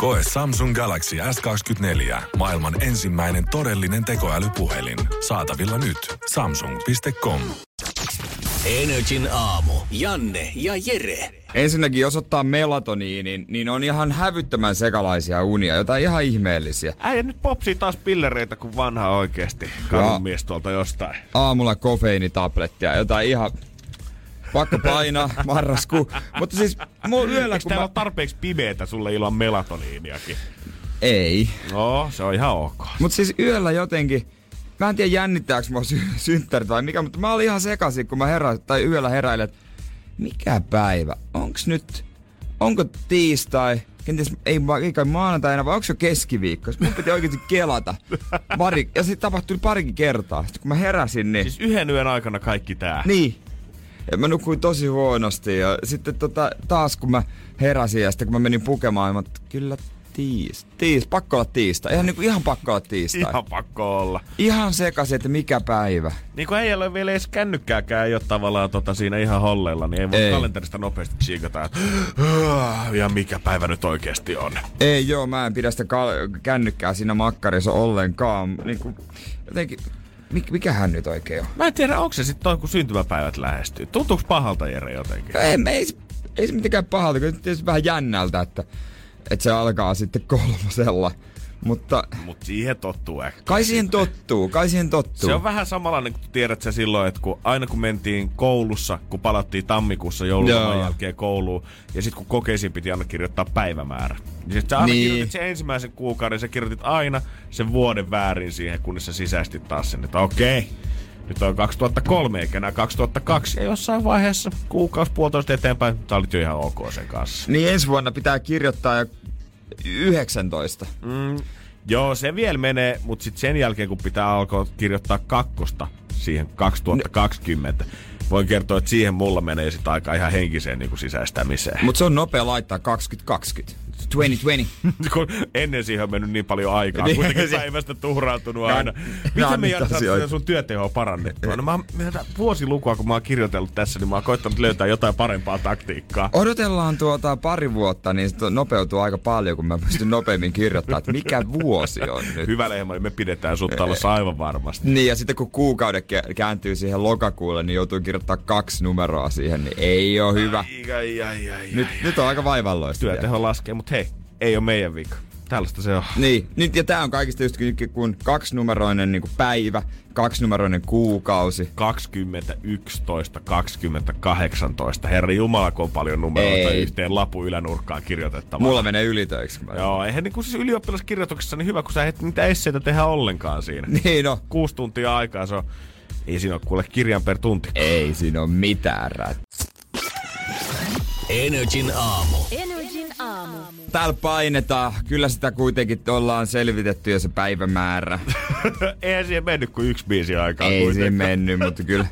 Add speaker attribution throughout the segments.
Speaker 1: Koe Samsung Galaxy S24. Maailman ensimmäinen todellinen tekoälypuhelin. Saatavilla nyt. Samsung.com.
Speaker 2: Energin aamu. Janne ja Jere.
Speaker 3: Ensinnäkin, jos ottaa melatoniinin, niin on ihan hävyttömän sekalaisia unia, jotain ihan ihmeellisiä.
Speaker 4: Äijä nyt popsii taas pillereitä kuin vanha oikeesti. Kadunmies tuolta jostain.
Speaker 3: Aamulla kofeiinitablettia, jotain ihan pakko painaa, marrasku. Mutta siis mulla yöllä,
Speaker 4: Eikö
Speaker 3: kun
Speaker 4: täällä
Speaker 3: mä...
Speaker 4: tarpeeksi pimeetä sulle ilman melatoniiniakin?
Speaker 3: Ei.
Speaker 4: No, se on ihan ok.
Speaker 3: Mutta siis yöllä jotenkin, mä en tiedä jännittääkö mua sy- synttärit vai mikä, mutta mä olin ihan sekaisin, kun mä herä, tai yöllä heräilin, että mikä päivä, onks nyt, onko tiistai, kenties ei, ei kai maanantaina, vai onko se keskiviikko? Mun piti oikeasti kelata. Pari, ja se tapahtui parikin kertaa. Sitten kun mä heräsin, niin...
Speaker 4: Siis yhden yön aikana kaikki tää.
Speaker 3: Niin. Ja mä nukuin tosi huonosti ja sitten tota, taas kun mä heräsin ja sitten kun mä menin pukemaan, mä että kyllä tiis, tiis, pakko olla tiistai. Ihan, niinku, ihan pakko olla tiistai. Ihan,
Speaker 4: pakko olla.
Speaker 3: ihan sekaisin, että mikä päivä.
Speaker 4: Niin kun ei ole vielä edes kännykkääkään, ei ole tavallaan tota siinä ihan holleilla, niin ei voi
Speaker 3: Ei.
Speaker 4: kalenterista nopeasti tsiikata, että ja mikä päivä nyt oikeasti on.
Speaker 3: Ei joo, mä en pidä sitä kal- kännykkää siinä makkarissa ollenkaan. Niinku, jotenkin, mik, mikähän nyt oikein on?
Speaker 4: Mä en tiedä, onko se sitten toi, kun syntymäpäivät lähestyy. Tuntuuko pahalta Jere jotenkin?
Speaker 3: Ei, ei, se- ei se mitenkään pahalta, se tietysti vähän jännältä, että, että se alkaa sitten kolmosella. Mutta
Speaker 4: Mut siihen tottuu äkkiä.
Speaker 3: kai siihen tottuu, kai siihen tottuu.
Speaker 4: Se on vähän samanlainen, kun tiedät sä silloin, että kun aina kun mentiin koulussa, kun palattiin tammikuussa joululoman
Speaker 3: Joo.
Speaker 4: jälkeen kouluun, ja sitten kun kokeisiin piti aina kirjoittaa päivämäärä. Niin sit sä
Speaker 3: Niin.
Speaker 4: kirjoitit sen ensimmäisen kuukauden, sä kirjoitit aina sen vuoden väärin siihen, kunnes sä sisäistit taas sen, että okei, nyt on 2003 eikä enää 2002. Ja jossain vaiheessa kuukausi puolitoista eteenpäin, sä olit jo ihan ok sen kanssa.
Speaker 3: Niin ensi vuonna pitää kirjoittaa jo 19.
Speaker 4: Mm, joo, se vielä menee, mutta sitten sen jälkeen, kun pitää alkaa kirjoittaa kakkosta siihen 2020, voin kertoa, että siihen mulla menee sitten aika ihan henkiseen niin kuin sisäistämiseen.
Speaker 3: Mutta se on nopea laittaa 2020. 2020.
Speaker 4: kun ennen siihen on mennyt niin paljon aikaa,
Speaker 3: Niin,
Speaker 4: kuitenkin päivästä tuhraantunut
Speaker 3: Kan-
Speaker 4: aina. Miten me sitä sun työtehoa parannettua? No mä oon vuosilukua, kun mä oon kirjoitellut tässä, niin mä oon koittanut löytää jotain parempaa taktiikkaa.
Speaker 3: Odotellaan tuota pari vuotta, niin se nopeutuu aika paljon, kun mä pystyn nopeammin kirjoittamaan, että mikä vuosi on nyt.
Speaker 4: Hyvä lehmä, niin me pidetään sut talossa aivan varmasti.
Speaker 3: Niin, ja sitten kun kuukaudet kääntyy siihen lokakuulle, niin joutuu kirjoittaa kaksi numeroa siihen, niin ei ole hyvä.
Speaker 4: Ai, ai, ai, ai,
Speaker 3: Nyt, nyt on aika vaivalloista.
Speaker 4: Työteho laskee, mutta hei, ei ole meidän vika. Tällaista se on.
Speaker 3: Niin, nyt ja tää on kaikista just kun kaksinumeroinen niin päivä, kaksinumeroinen kuukausi.
Speaker 4: 20, 11, 20, 18. Herra Jumala, kun on paljon numeroita
Speaker 3: Ei.
Speaker 4: yhteen lapu ylänurkkaan kirjoitettavaa.
Speaker 3: Mulla menee ylitöiksi.
Speaker 4: Joo, eihän niin kuin siis ylioppilaskirjoituksessa niin hyvä, kun sä et niitä esseitä tehdä ollenkaan siinä.
Speaker 3: Niin no,
Speaker 4: Kuusi tuntia aikaa, se on... Ei siinä ole kuule kirjan per tunti.
Speaker 3: ei siinä ole mitään rät.
Speaker 2: Energin aamu.
Speaker 5: Aamu.
Speaker 3: Täällä painetaan. Kyllä sitä kuitenkin ollaan selvitetty jo se päivämäärä.
Speaker 4: Eihän siihen mennyt kuin yksi biisi aikaa.
Speaker 3: Ei
Speaker 4: kuitenkaan.
Speaker 3: siihen mennyt, mutta kyllä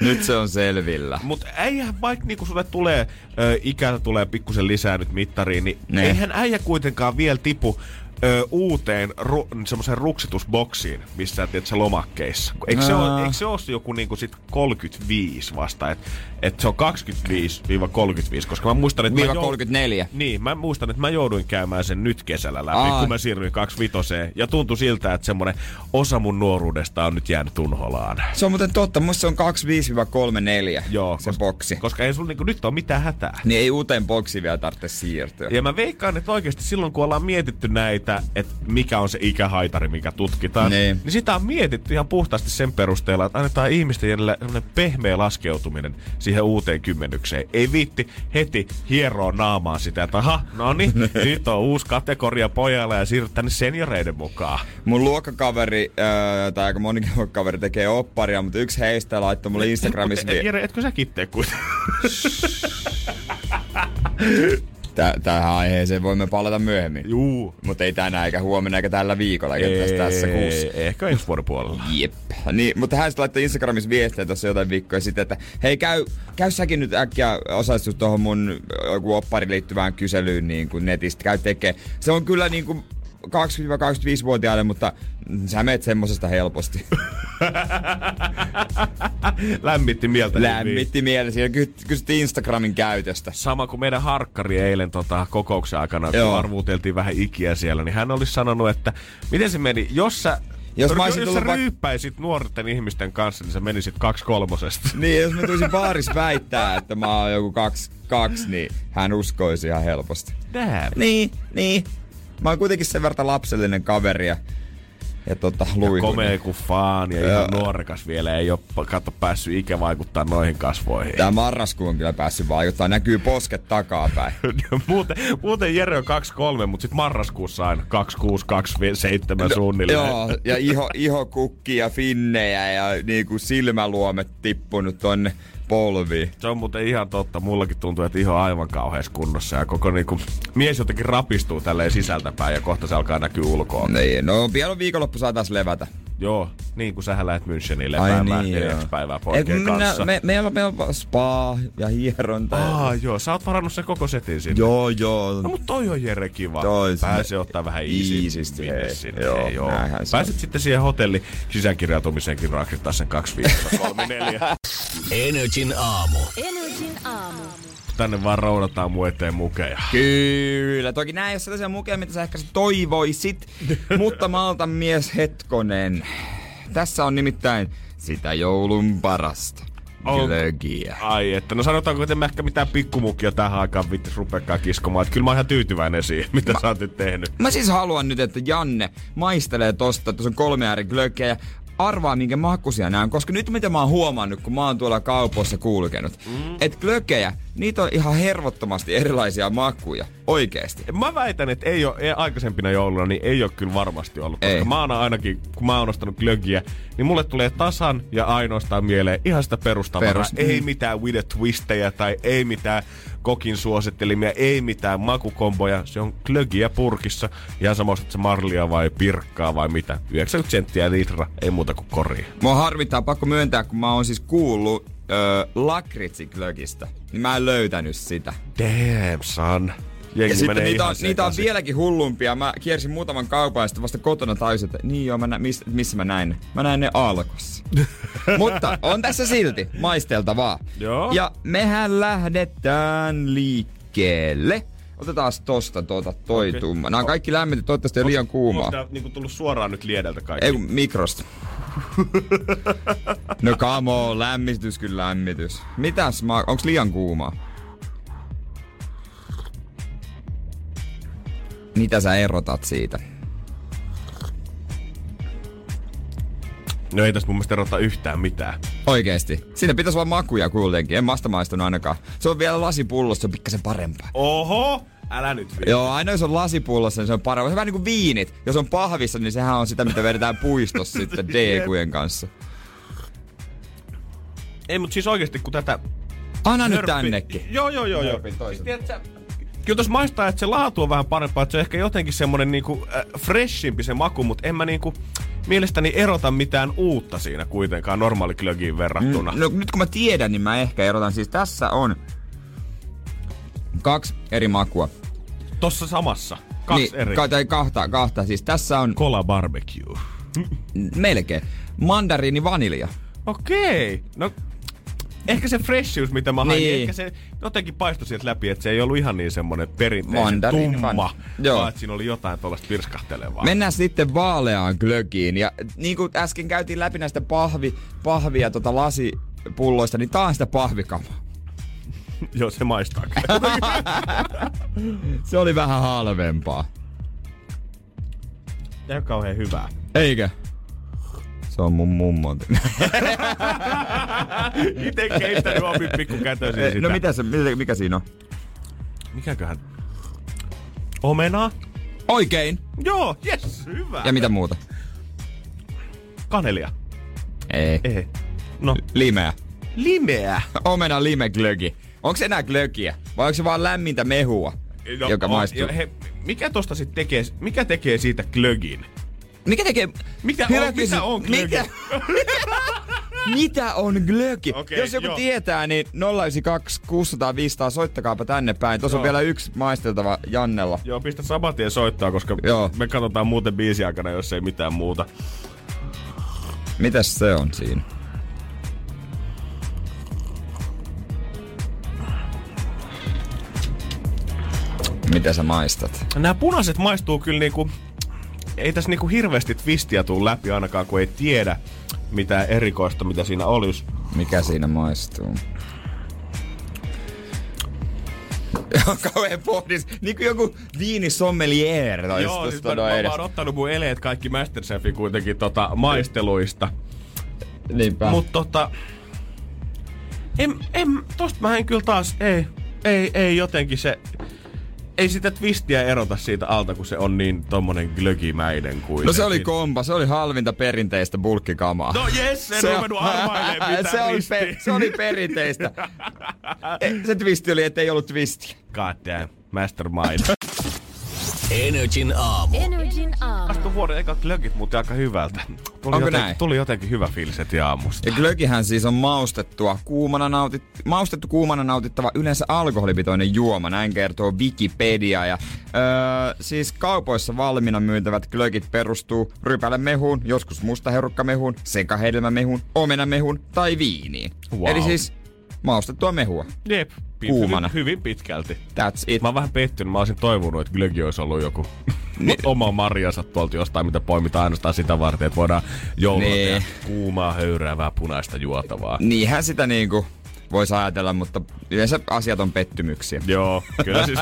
Speaker 3: nyt se on selvillä.
Speaker 4: Mutta eihän vaikka niinku sulle tulee, ö, ikää tulee pikkusen lisää nyt mittariin, niin
Speaker 3: Ne.
Speaker 4: eihän äijä kuitenkaan vielä tipu ö, uuteen ru, semmoiseen ruksitusboksiin, missä tiedät sä lomakkeissa. Eikö se, ole, eikö se ole joku niinku sit 35 vasta, että et se on 25-35, koska mä muistan, että
Speaker 3: Viiva
Speaker 4: mä
Speaker 3: 34.
Speaker 4: Niin, mä muistan, että mä jouduin käymään sen nyt kesällä läpi,
Speaker 3: Aa.
Speaker 4: kun mä siirryin 25 ja tuntui siltä, että semmonen osa mun nuoruudesta on nyt jäänyt tunholaan.
Speaker 3: Se on muuten totta, musta se on 25-34
Speaker 4: Joo,
Speaker 3: se
Speaker 4: koska,
Speaker 3: boksi.
Speaker 4: Koska ei sulla niinku nyt ole mitään hätää.
Speaker 3: Niin ei uuteen boksiin vielä tarvitse siirtyä.
Speaker 4: Ja mä veikkaan, että oikeasti silloin kun ollaan mietitty näitä, että mikä on se ikähaitari, mikä tutkitaan,
Speaker 3: Niin.
Speaker 4: niin sitä on mietitty ihan puhtaasti sen perusteella, että annetaan ihmisten sellainen pehmeä laskeutuminen siihen uuteen kymmenykseen. Ei viitti heti hieroa naamaan sitä, että aha, no niin, nyt on uusi kategoria pojalle ja siirryt tänne senioreiden mukaan.
Speaker 3: Mun luokkakaveri, öö, tai aika moni luokkakaveri tekee opparia, mutta yksi heistä laittoi mulle Instagramissa...
Speaker 4: Jere, etkö sä kittee kuitenkin?
Speaker 3: Tä- tähän aiheeseen voimme palata myöhemmin.
Speaker 4: Juu.
Speaker 3: Mutta ei tänään eikä huomenna eikä tällä viikolla eikä tässä, tässä kuussa.
Speaker 4: Ehkä ensi vuoden puolella.
Speaker 3: Jep. Niin, mutta hän sitten laittoi Instagramissa viestejä tuossa jotain viikkoja sitten, että hei käy, käy säkin nyt äkkiä osallistu tuohon mun joku oppari liittyvään kyselyyn niin kuin netistä. Käy tekee. Se on kyllä niin kuin 20-25-vuotiaille, mutta sä meet semmosesta helposti.
Speaker 4: Lämmitti mieltä. niin
Speaker 3: Lämmitti mielessä. Siinä ky- kysyttiin Instagramin käytöstä.
Speaker 4: Sama kuin meidän harkkari eilen tota, kokouksen aikana, kun
Speaker 3: Joo.
Speaker 4: arvuuteltiin vähän ikiä siellä, niin hän olisi sanonut, että miten se meni, jos sä,
Speaker 3: Jos mä olisin
Speaker 4: jos sä
Speaker 3: tullut
Speaker 4: ryyppäisit nuorten ihmisten kanssa, niin sä menisit kaksi kolmosesta.
Speaker 3: Niin, jos mä tulisin baaris väittää, että mä oon joku kaksi, kaksi, niin hän uskoisi ihan helposti.
Speaker 4: Damn.
Speaker 3: Niin, niin. Mä oon kuitenkin sen verran lapsellinen kaveri ja, ja tota, luikuinen.
Speaker 4: Komea kuin faan ja ihan
Speaker 3: Joo.
Speaker 4: nuorekas vielä. Ei ole kato päässyt ikä vaikuttaa noihin kasvoihin.
Speaker 3: Tää marraskuu on kyllä päässyt vaikuttaa. Näkyy posket takapäin.
Speaker 4: muuten, muuten Jere on 2-3, mutta sitten marraskuussa aina 2-6-2-7 suunnilleen.
Speaker 3: Joo, ja iho, ihokukki ja finnejä ja niinku silmäluomet tippunut tonne polviin.
Speaker 4: Se on muuten ihan totta. Mullakin tuntuu, että iho on aivan kauheassa kunnossa. Ja koko niinku, mies jotenkin rapistuu tälleen sisältäpäin ja kohta se alkaa näkyä ulkoa.
Speaker 3: Niin, no vielä viikonloppu saa taas levätä.
Speaker 4: Joo, niin kuin sähän lähet Müncheniin lepäämään neljäksi
Speaker 3: joo.
Speaker 4: päivää
Speaker 3: Ei,
Speaker 4: poikien
Speaker 3: minä-
Speaker 4: kanssa.
Speaker 3: Me, meillä on, meillä on spa ja hieronta. ja-
Speaker 4: Aa, joo, sä oot varannut sen koko setin sinne.
Speaker 3: Joo, joo.
Speaker 4: No mut toi on Jere kiva.
Speaker 3: Toi
Speaker 4: Pääsee ottaa vähän.
Speaker 3: Iisisti, hei.
Speaker 4: sinne,
Speaker 3: Joo,
Speaker 4: hei, joo. Pääset sitten siihen hotelli sisäänkirjautumiseenkin raakittaa sen 2 5 3 4
Speaker 2: Energin aamu.
Speaker 5: Energin aamu.
Speaker 4: Tänne vaan roudataan mun eteen mukeja.
Speaker 3: Kyllä, toki näin ei ole sellaisia mukeja, mitä sä ehkä toivoisit, mutta malta mies hetkonen. Tässä on nimittäin sitä joulun parasta.
Speaker 4: On.
Speaker 3: Glögiä.
Speaker 4: Ai että, no sanotaanko, että en mä ehkä mitään pikkumukia tähän aikaan vittis rupeakaan kiskomaan. Että kyllä mä oon ihan tyytyväinen siihen, mitä mä... sä oot nyt tehnyt.
Speaker 3: Mä siis haluan nyt, että Janne maistelee tosta, että se on kolme ääri glögiä ja arvaa minkä makuisia nämä on, koska nyt mitä mä oon huomannut, kun mä oon tuolla kaupoissa kulkenut, mm. että glögejä, niitä on ihan hervottomasti erilaisia makuja. Oikeesti.
Speaker 4: Mä väitän, että ei ole ei, aikaisempina jouluna, niin ei ole kyllä varmasti ollut. Koska
Speaker 3: Ei.
Speaker 4: mä oon ainakin, kun mä oon ostanut glögiä, niin mulle tulee tasan ja ainoastaan mieleen ihan sitä perustavaraa.
Speaker 3: Perus-
Speaker 4: Ei
Speaker 3: mm.
Speaker 4: mitään with a twistejä tai ei mitään kokin suosittelimia, ei mitään makukomboja. Se on glögiä purkissa. Ihan sama, että se marlia vai pirkkaa vai mitä. 90 senttiä litra, ei muuta kuin koriin.
Speaker 3: Mua harvittaa, pakko myöntää, kun mä oon siis kuullut öö, lakritsik-glögistä, niin mä en löytänyt sitä.
Speaker 4: Damn, son. Jengi
Speaker 3: Ja sitten
Speaker 4: menee
Speaker 3: niitä on, niitä on vieläkin hullumpia. Mä kiersin muutaman kaupan ja sitten vasta kotona tajusin, että niin joo, mä nä, miss, missä mä näin ne? Mä näin ne alkossa. Mutta on tässä silti maisteltavaa.
Speaker 4: Joo.
Speaker 3: Ja mehän lähdetään liikkeelle. Otetaan tosta tuota toi
Speaker 4: Okei.
Speaker 3: tumma. Nämä on kaikki lämmityt, toivottavasti ei liian kuumaa.
Speaker 4: Onko tää niinku tullut suoraan nyt liedeltä kaikki?
Speaker 3: Ei mikrosta. no come on, lämmitys kyllä lämmitys. Mitäs mä, onks liian kuumaa? Mitä sä erotat siitä?
Speaker 4: No ei tästä mun mielestä erota yhtään mitään.
Speaker 3: Oikeesti. Siinä pitäisi olla makuja kuitenkin. En vasta maistunut ainakaan. Se on vielä lasipullossa, se on pikkasen parempaa.
Speaker 4: Oho! Älä nyt vielä.
Speaker 3: Joo, aina jos on lasipullossa, niin se on parempaa. Se on vähän niin kuin viinit. Jos on pahvissa, niin sehän on sitä, mitä vedetään puistossa sitten D-kujen kanssa.
Speaker 4: Ei, mutta siis oikeesti kun tätä...
Speaker 3: Anna nyt tännekin.
Speaker 4: Joo, joo, joo, joo. Siis tiedät sä, Kyllä tuossa maistaa, että se laatu on vähän parempaa, että se on ehkä jotenkin semmonen niinku äh, freshimpi se maku, mutta en mä niinku mielestäni erota mitään uutta siinä kuitenkaan normaali glögiin verrattuna.
Speaker 3: Mm, no nyt kun mä tiedän, niin mä ehkä erotan. Siis tässä on kaksi eri makua.
Speaker 4: Tossa samassa. Kaksi
Speaker 3: niin,
Speaker 4: eri.
Speaker 3: Ka- tai kahta, kahta. Siis tässä on
Speaker 4: Cola barbecue.
Speaker 3: melkein mandariini vanilja.
Speaker 4: Okei. No ehkä se freshius, mitä mä hain, niin.
Speaker 3: Niin.
Speaker 4: ehkä se jotenkin paistoi sieltä läpi, että se ei ollut ihan niin semmonen perinteisen
Speaker 3: Mandariini
Speaker 4: tumma,
Speaker 3: van- Joo.
Speaker 4: vaan että siinä oli jotain tuollaista pirskahtelevaa.
Speaker 3: Mennään sitten vaaleaan glögiin. Ja niin kuin äsken käytiin läpi näistä pahvi, pahvia tota lasipulloista, niin tää on sitä pahvikamaa.
Speaker 4: Joo, se maistaa.
Speaker 3: Se oli vähän halvempaa.
Speaker 4: Ei ole kauhean hyvää.
Speaker 3: Eikö? Se on mun mummon.
Speaker 4: Itse keittänyt omin pikkukätöisiä sitä.
Speaker 3: no mitä se, mikä, siinä on?
Speaker 4: Mikäköhän? Omena?
Speaker 3: Oikein.
Speaker 4: Joo, yes, hyvä.
Speaker 3: Ja mitä muuta?
Speaker 4: Kanelia?
Speaker 3: Ei.
Speaker 4: Ei. No,
Speaker 3: Limeä.
Speaker 4: limeä.
Speaker 3: Omena lime glögi. Onko se enää glögiä? Vai onko se vaan lämmintä mehua? joka
Speaker 4: on-
Speaker 3: maistuu.
Speaker 4: He, mikä tosta sitten tekee, mikä tekee siitä glögin?
Speaker 3: Mikä tekee...
Speaker 4: Mitä
Speaker 3: Hyvä
Speaker 4: on-
Speaker 3: kysy-
Speaker 4: mitä on glögi?
Speaker 3: Mikä, mitä on glögi?
Speaker 4: Okei,
Speaker 3: Jos joku
Speaker 4: joo.
Speaker 3: tietää, niin 092 600 500 soittakaapa tänne päin. Tuossa on vielä yksi maisteltava Jannella.
Speaker 4: Joo, pistä saman tien soittaa, koska
Speaker 3: Joo.
Speaker 4: me katsotaan muuten biisi aikana, jos ei mitään muuta.
Speaker 3: Mitäs se on siinä? Mitä sä maistat?
Speaker 4: Nämä punaiset maistuu kyllä niinku... Ei tässä niinku hirveästi twistiä tuu läpi ainakaan, kun ei tiedä mitään erikoista, mitä siinä olisi.
Speaker 3: Mikä siinä maistuu? On kauhean pohdis. Niin kuin joku viinisommelier tai
Speaker 4: Joo, siis mä, mä, mä oon ottanut mun eleet kaikki Masterchefin kuitenkin tota, maisteluista.
Speaker 3: Niinpä.
Speaker 4: Mut tota... En, en, tosta mä en kyllä taas, ei, ei, ei jotenkin se... Ei sitä twistiä erota siitä alta, kun se on niin tommonen glögimäinen kuin.
Speaker 3: No se oli kompa, se oli halvinta perinteistä bulkkikamaa.
Speaker 4: No jes, en
Speaker 3: Se-
Speaker 4: ruvennut arvailemaan mitään
Speaker 3: se, oli pe- se oli perinteistä. E, se twisti oli, että ei ollut twistiä.
Speaker 4: God damn, mastermind.
Speaker 2: Energin aamu.
Speaker 5: Energin aamu.
Speaker 4: Astui vuoden ekat glögit muuten aika hyvältä. Tuli,
Speaker 3: Onko
Speaker 4: jotenkin,
Speaker 3: näin?
Speaker 4: tuli jotenkin hyvä fiilis heti aamusta.
Speaker 3: Ja glögihän siis on maustettua, kuumana nautit, maustettu kuumana nautittava yleensä alkoholipitoinen juoma, näin kertoo Wikipedia. Ja, öö, siis kaupoissa valmiina myytävät glögit perustuu rypälemehuun, joskus mustaherukkamehuun, sekahedelmämehuun, omenamehuun tai viiniin.
Speaker 4: Wow.
Speaker 3: Eli siis maustettua mehua.
Speaker 4: Jep,
Speaker 3: Kuumana.
Speaker 4: Hyvin, hyvin pitkälti.
Speaker 3: That's it.
Speaker 4: Mä oon vähän pettynyt. Mä olisin toivonut, että glögi olisi ollut joku oma marjansa tuolta jostain, mitä poimitaan ainoastaan sitä varten, että voidaan jouluna
Speaker 3: Niin.
Speaker 4: kuumaa, höyräävää, punaista juotavaa.
Speaker 3: Niinhän sitä niinku voisi ajatella, mutta yleensä asiat on pettymyksiä.
Speaker 4: Joo, kyllä siis.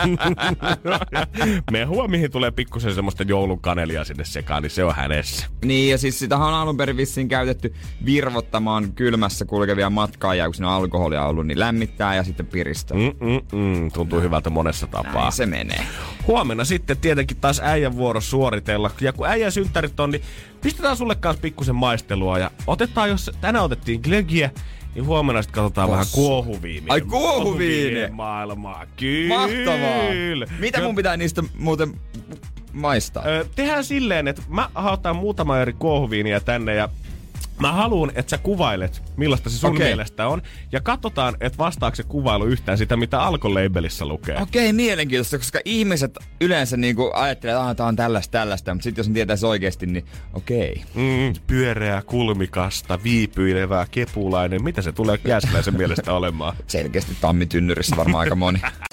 Speaker 4: Mehua, mihin tulee pikkusen semmoista joulun kanelia sinne sekaan, niin se on hänessä.
Speaker 3: Niin, ja siis sitähän on alun perin vissiin käytetty virvottamaan kylmässä kulkevia matkaajia, kun siinä on alkoholia ollut, niin lämmittää ja sitten piristää. Mm.
Speaker 4: Mm-mm-mm, tuntuu hyvältä monessa tapaa.
Speaker 3: Näin se menee.
Speaker 4: Huomenna sitten tietenkin taas äijän vuoro suoritella. Ja kun äijän synttärit on, niin pistetään sulle kanssa pikkusen maistelua. Ja otetaan, jos tänään otettiin glögiä, niin huomenna sitten katsotaan
Speaker 3: Tossa.
Speaker 4: vähän kuohuviiniä.
Speaker 3: Ai, kuohuviini!
Speaker 4: maailmaa, kyllä.
Speaker 3: Mahtavaa! Mitä mun pitää niistä muuten maistaa?
Speaker 4: Ö, tehdään silleen, että mä otan muutama eri kuohuviiniä tänne ja Mä haluan, että sä kuvailet, millaista se sun
Speaker 3: Okei.
Speaker 4: mielestä on. Ja katsotaan, että vastaako se kuvailu yhtään sitä, mitä alkolabelissa lukee.
Speaker 3: Okei, mielenkiintoista, koska ihmiset yleensä niinku ajattelee, että ah, tää on tällaista, tällaista, mutta sitten jos ne tietäisi oikeasti, niin okei.
Speaker 4: Mm, pyöreä, kulmikasta, viipyilevää, kepulainen. Mitä se tulee Jääskeläisen mielestä olemaan?
Speaker 3: Selkeästi tammitynnyrissä varmaan aika moni.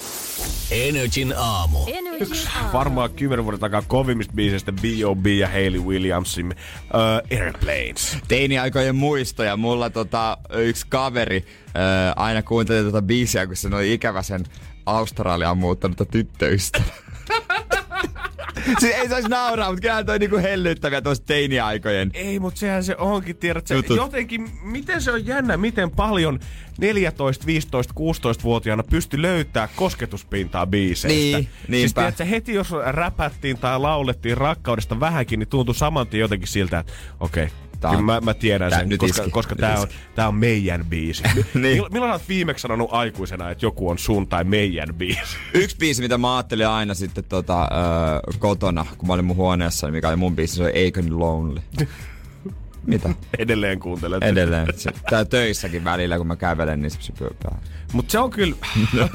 Speaker 2: Energin aamu.
Speaker 5: Energin aamu.
Speaker 4: Varmaan kymmenen vuoden takaa kovimmista biisistä B.O.B. ja Hayley Williamsin uh, Airplanes.
Speaker 3: Teini-aikojen muistoja. Mulla tota, yksi kaveri ää, aina kuunteli tota biisiä, kun se oli ikävä sen Australiaan muuttanutta tyttöystä. siis ei saisi nauraa, mutta kyllähän toi niinku hellyttäviä tuosta teini-aikojen.
Speaker 4: Ei, mutta sehän se onkin, tiedätkö?
Speaker 3: Jutut.
Speaker 4: Jotenkin, miten se on jännä, miten paljon 14, 15, 16-vuotiaana pysty löytää kosketuspintaa biiseistä.
Speaker 3: Niin,
Speaker 4: Siis
Speaker 3: niinpä.
Speaker 4: tiedätkö, heti jos räpättiin tai laulettiin rakkaudesta vähänkin, niin tuntui saman tien jotenkin siltä, että okei, okay,
Speaker 3: Tää on-
Speaker 4: mä, mä tiedän
Speaker 3: tää
Speaker 4: sen,
Speaker 3: nyt
Speaker 4: koska,
Speaker 3: iski,
Speaker 4: koska
Speaker 3: nyt
Speaker 4: tää, on, tää on meidän biisi.
Speaker 3: Niin.
Speaker 4: Mill- Milloin olet viimeksi sanonut aikuisena, että joku on sun tai meidän biisi?
Speaker 3: Yksi biisi, mitä mä ajattelin aina sitten tota, ö, kotona, kun mä olin mun huoneessa, niin mikä oli mun biisi, se oli Aiken Lonely. Mitä?
Speaker 4: Edelleen kuuntelet.
Speaker 3: Edelleen. Tää töissäkin välillä, kun mä kävelen, niin se päällä.
Speaker 4: Mutta se on kyllä...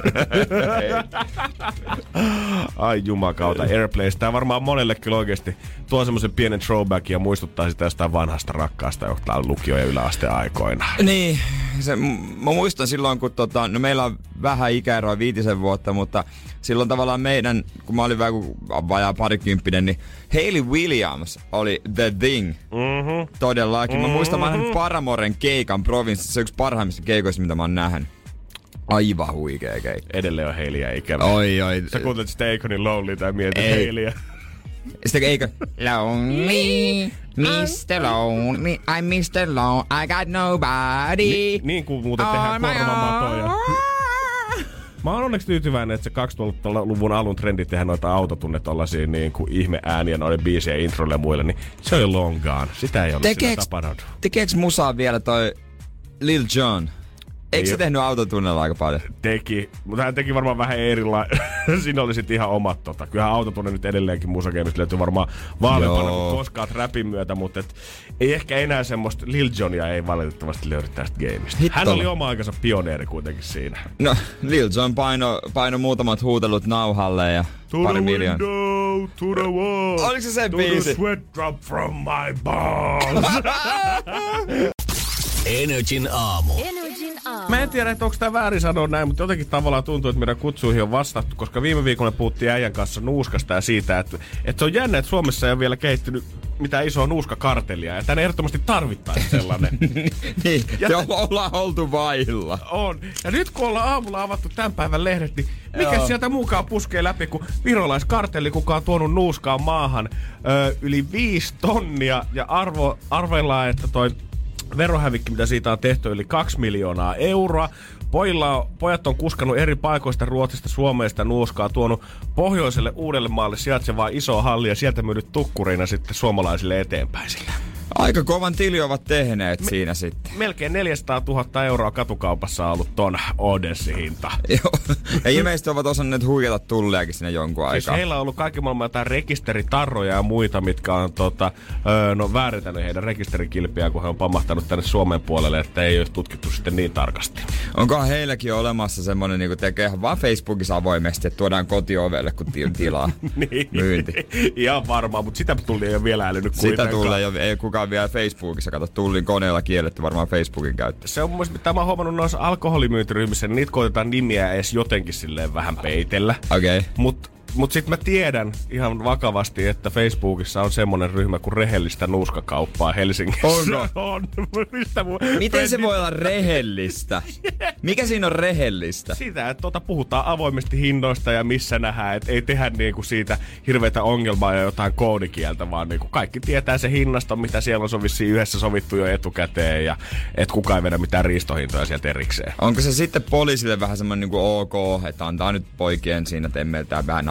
Speaker 4: Ai jumakauta, Airplanes. Tää varmaan monelle kyllä oikeesti tuo semmoisen pienen throwback ja muistuttaa sitä jostain vanhasta rakkaasta jostain lukio- ja yläasteen aikoina.
Speaker 3: Niin, se, mä muistan silloin, kun tota, no meillä on vähän ikäeroa viitisen vuotta, mutta silloin tavallaan meidän, kun mä olin vähän kuin vajaa parikymppinen, niin Hayley Williams oli The Thing.
Speaker 4: Mm-hmm.
Speaker 3: Todellakin. Mä muistan, mä nähnyt Paramoren keikan provinssissa. Se on yksi parhaimmista keikoista, mitä mä oon nähnyt. Aivan huikea keikka.
Speaker 4: Edelleen on Heiliä ikävä.
Speaker 3: Oi, oi.
Speaker 4: Sä kuuntelet sitä Akonin Lonely tai mietit
Speaker 3: Ei.
Speaker 4: Heiliä.
Speaker 3: Sitten eikö? Lonely, Mr. Lonely, I'm Mr. Lonely, I got nobody.
Speaker 4: Ni- niin kuin muuten tehdään korvamatoja. Mä oon onneksi tyytyväinen, että se 2000-luvun alun trendi tehdä noita autotunne tollasia niin kuin ihme ääniä noiden biisien introille ja muille, niin se oli long gone. Sitä ei ole
Speaker 3: Tekeeks,
Speaker 4: sitä tapahtunut.
Speaker 3: tekeeks musaa vielä toi Lil Jon? Eikö se tehnyt autotunnella aika paljon?
Speaker 4: Teki, mutta hän teki varmaan vähän erilainen. Siinä oli sitten ihan omat tota. Kyllähän autotunne nyt edelleenkin musakeimista löytyy varmaan vaaleampana kuin koskaan räpin myötä, mutta et, ei ehkä enää semmoista Lil Johnia ei valitettavasti löydy tästä gameista.
Speaker 3: Hitto.
Speaker 4: Hän oli oma aikansa pioneeri kuitenkin siinä.
Speaker 3: No, Lil Jon paino, paino muutamat huutelut nauhalle ja pari miljoonaa.
Speaker 4: to the wall.
Speaker 3: Oliko se se
Speaker 4: to
Speaker 3: biisi?
Speaker 4: the sweat drop from my balls.
Speaker 2: Energin aamu.
Speaker 5: Energin aamu.
Speaker 4: Mä en tiedä, että onko tämä väärin sanoa näin, mutta jotenkin tavallaan tuntuu, että meidän kutsuihin on vastattu, koska viime viikolla puhuttiin äijän kanssa nuuskasta ja siitä, että, että se on jännä, että Suomessa ei ole vielä kehittynyt mitään isoa nuuskakartellia, ja tänne ehdottomasti tarvittaisiin sellainen.
Speaker 3: niin,
Speaker 4: Ja-
Speaker 3: se ollaan oltu vailla.
Speaker 4: on. Ja nyt kun ollaan aamulla avattu tämän päivän lehdet, niin mikä
Speaker 3: Joo.
Speaker 4: sieltä muukaan puskee läpi, kun virolaiskartelli, kuka on tuonut nuuskaa maahan ö, yli viisi tonnia, ja arvo, arvellaan, että toi verohävikki, mitä siitä on tehty, yli kaksi miljoonaa euroa. Pojilla on, pojat on kuskannut eri paikoista Ruotsista, Suomesta nuuskaa, tuonut pohjoiselle Uudellemaalle sijaitsevaa isoa hallia ja sieltä myynyt tukkurina sitten suomalaisille eteenpäin sillä.
Speaker 3: Aika kovan tili ovat tehneet Me... siinä sitten.
Speaker 4: Melkein 400 000 euroa katukaupassa on ollut ton Odessi-hinta.
Speaker 3: Joo. Ja ilmeisesti ovat osanneet huijata tulliakin sinne jonkun
Speaker 4: Siis
Speaker 3: aikaa.
Speaker 4: heillä on ollut kaikki maailman jotain rekisteritarroja ja muita, mitkä on tota, öö, no, väärentänyt heidän rekisterikilpiä, kun he on pamahtanut tänne Suomen puolelle, että ei ole tutkittu sitten niin tarkasti.
Speaker 3: Onkohan heilläkin olemassa semmonen, niin tekee ihan vaan Facebookissa avoimesti, että tuodaan kotiovelle, kun ti- tilaa
Speaker 4: niin.
Speaker 3: myynti.
Speaker 4: Ihan varmaan, mutta sitä tulli ei ole vielä älynyt
Speaker 3: Sitä tulee jo, ei kukaan vielä Facebookissa, kato, tullin koneella kielletty varmaan Facebookin käyttö.
Speaker 4: Se on mun mielestä, mitä mä oon huomannut noissa alkoholimyyntiryhmissä, niin niitä koitetaan nimiä edes jotenkin silleen vähän peitellä.
Speaker 3: Okei. Okay.
Speaker 4: Mut, mut sit mä tiedän ihan vakavasti, että Facebookissa on semmonen ryhmä kuin rehellistä nuuskakauppaa Helsingissä.
Speaker 3: Onko?
Speaker 4: on. Mistä mun
Speaker 3: Miten se voi olla rehellistä? Mikä siinä on rehellistä?
Speaker 4: Sitä, että tuota, puhutaan avoimesti hinnoista ja missä nähdään, että ei tehdä niinku siitä hirveätä ongelmaa ja jotain koodikieltä, vaan niinku kaikki tietää se hinnasta, mitä siellä on so- vissiin yhdessä sovittu jo etukäteen ja että kukaan ei vedä mitään riistohintoja sieltä erikseen.
Speaker 3: Onko se sitten poliisille vähän semmonen niinku ok, että antaa nyt poikien siinä temmeltää vähän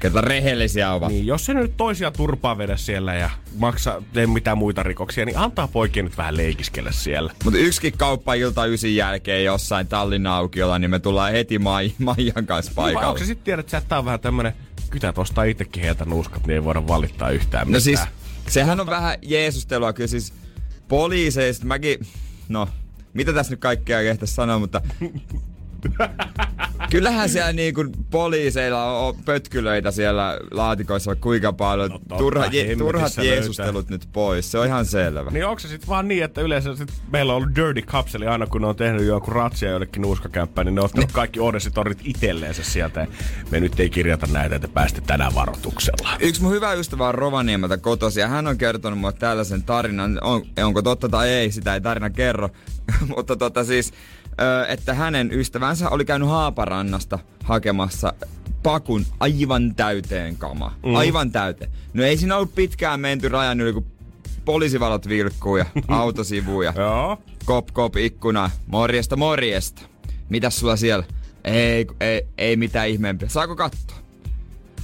Speaker 3: ketä rehellisiä ovat?
Speaker 4: Niin, jos se nyt toisia turpaa vedä siellä ja maksa, tee mitään muita rikoksia, niin antaa poikien nyt vähän leikiskellä siellä.
Speaker 3: Mutta yksikin kauppa ilta ysin jälkeen jossain Tallinnan aukiolla, niin me tullaan heti Mai, Maijan kanssa
Speaker 4: onko
Speaker 3: paikalle.
Speaker 4: se sitten tiedät, että tää on vähän tämmönen, kytät ostaa itsekin heiltä nuuskat, niin ei voida valittaa yhtään
Speaker 3: No
Speaker 4: mitään.
Speaker 3: siis, sehän on vähän jeesustelua kyllä siis poliiseista. Mäkin, no, mitä tässä nyt kaikkea kehtäisi sanoa, mutta Kyllähän siellä niinku poliiseilla on pötkylöitä siellä laatikoissa kuinka paljon.
Speaker 4: No totta,
Speaker 3: Turha, je, turhat
Speaker 4: löytää.
Speaker 3: jeesustelut nyt pois, se on ihan selvä.
Speaker 4: Niin onko se sitten vaan niin, että yleensä sit meillä on ollut dirty cups, eli aina kun ne on tehnyt joku ratsia jollekin nuuskakämppään, niin ne on ottanut kaikki odessitorit itselleensä sieltä. Ja me nyt ei kirjata näitä, että pääste tänään varoituksella.
Speaker 3: Yksi mun hyvä ystävä on Rovaniemeltä kotosi ja hän on kertonut mulle tällaisen tarinan. On, onko totta tai ei, sitä ei tarina kerro. Mutta tota siis, että hänen ystävänsä oli käynyt Haaparannasta hakemassa pakun aivan täyteen kama. Mm. Aivan täyteen. No ei siinä ollut pitkään menty rajan yli, kun poliisivalot vilkkuu ja autosivu ja
Speaker 4: Joo.
Speaker 3: kop kop ikkuna. Morjesta morjesta. Mitäs sulla siellä? Ei, ei, ei mitään ihmeempiä. Saako katsoa?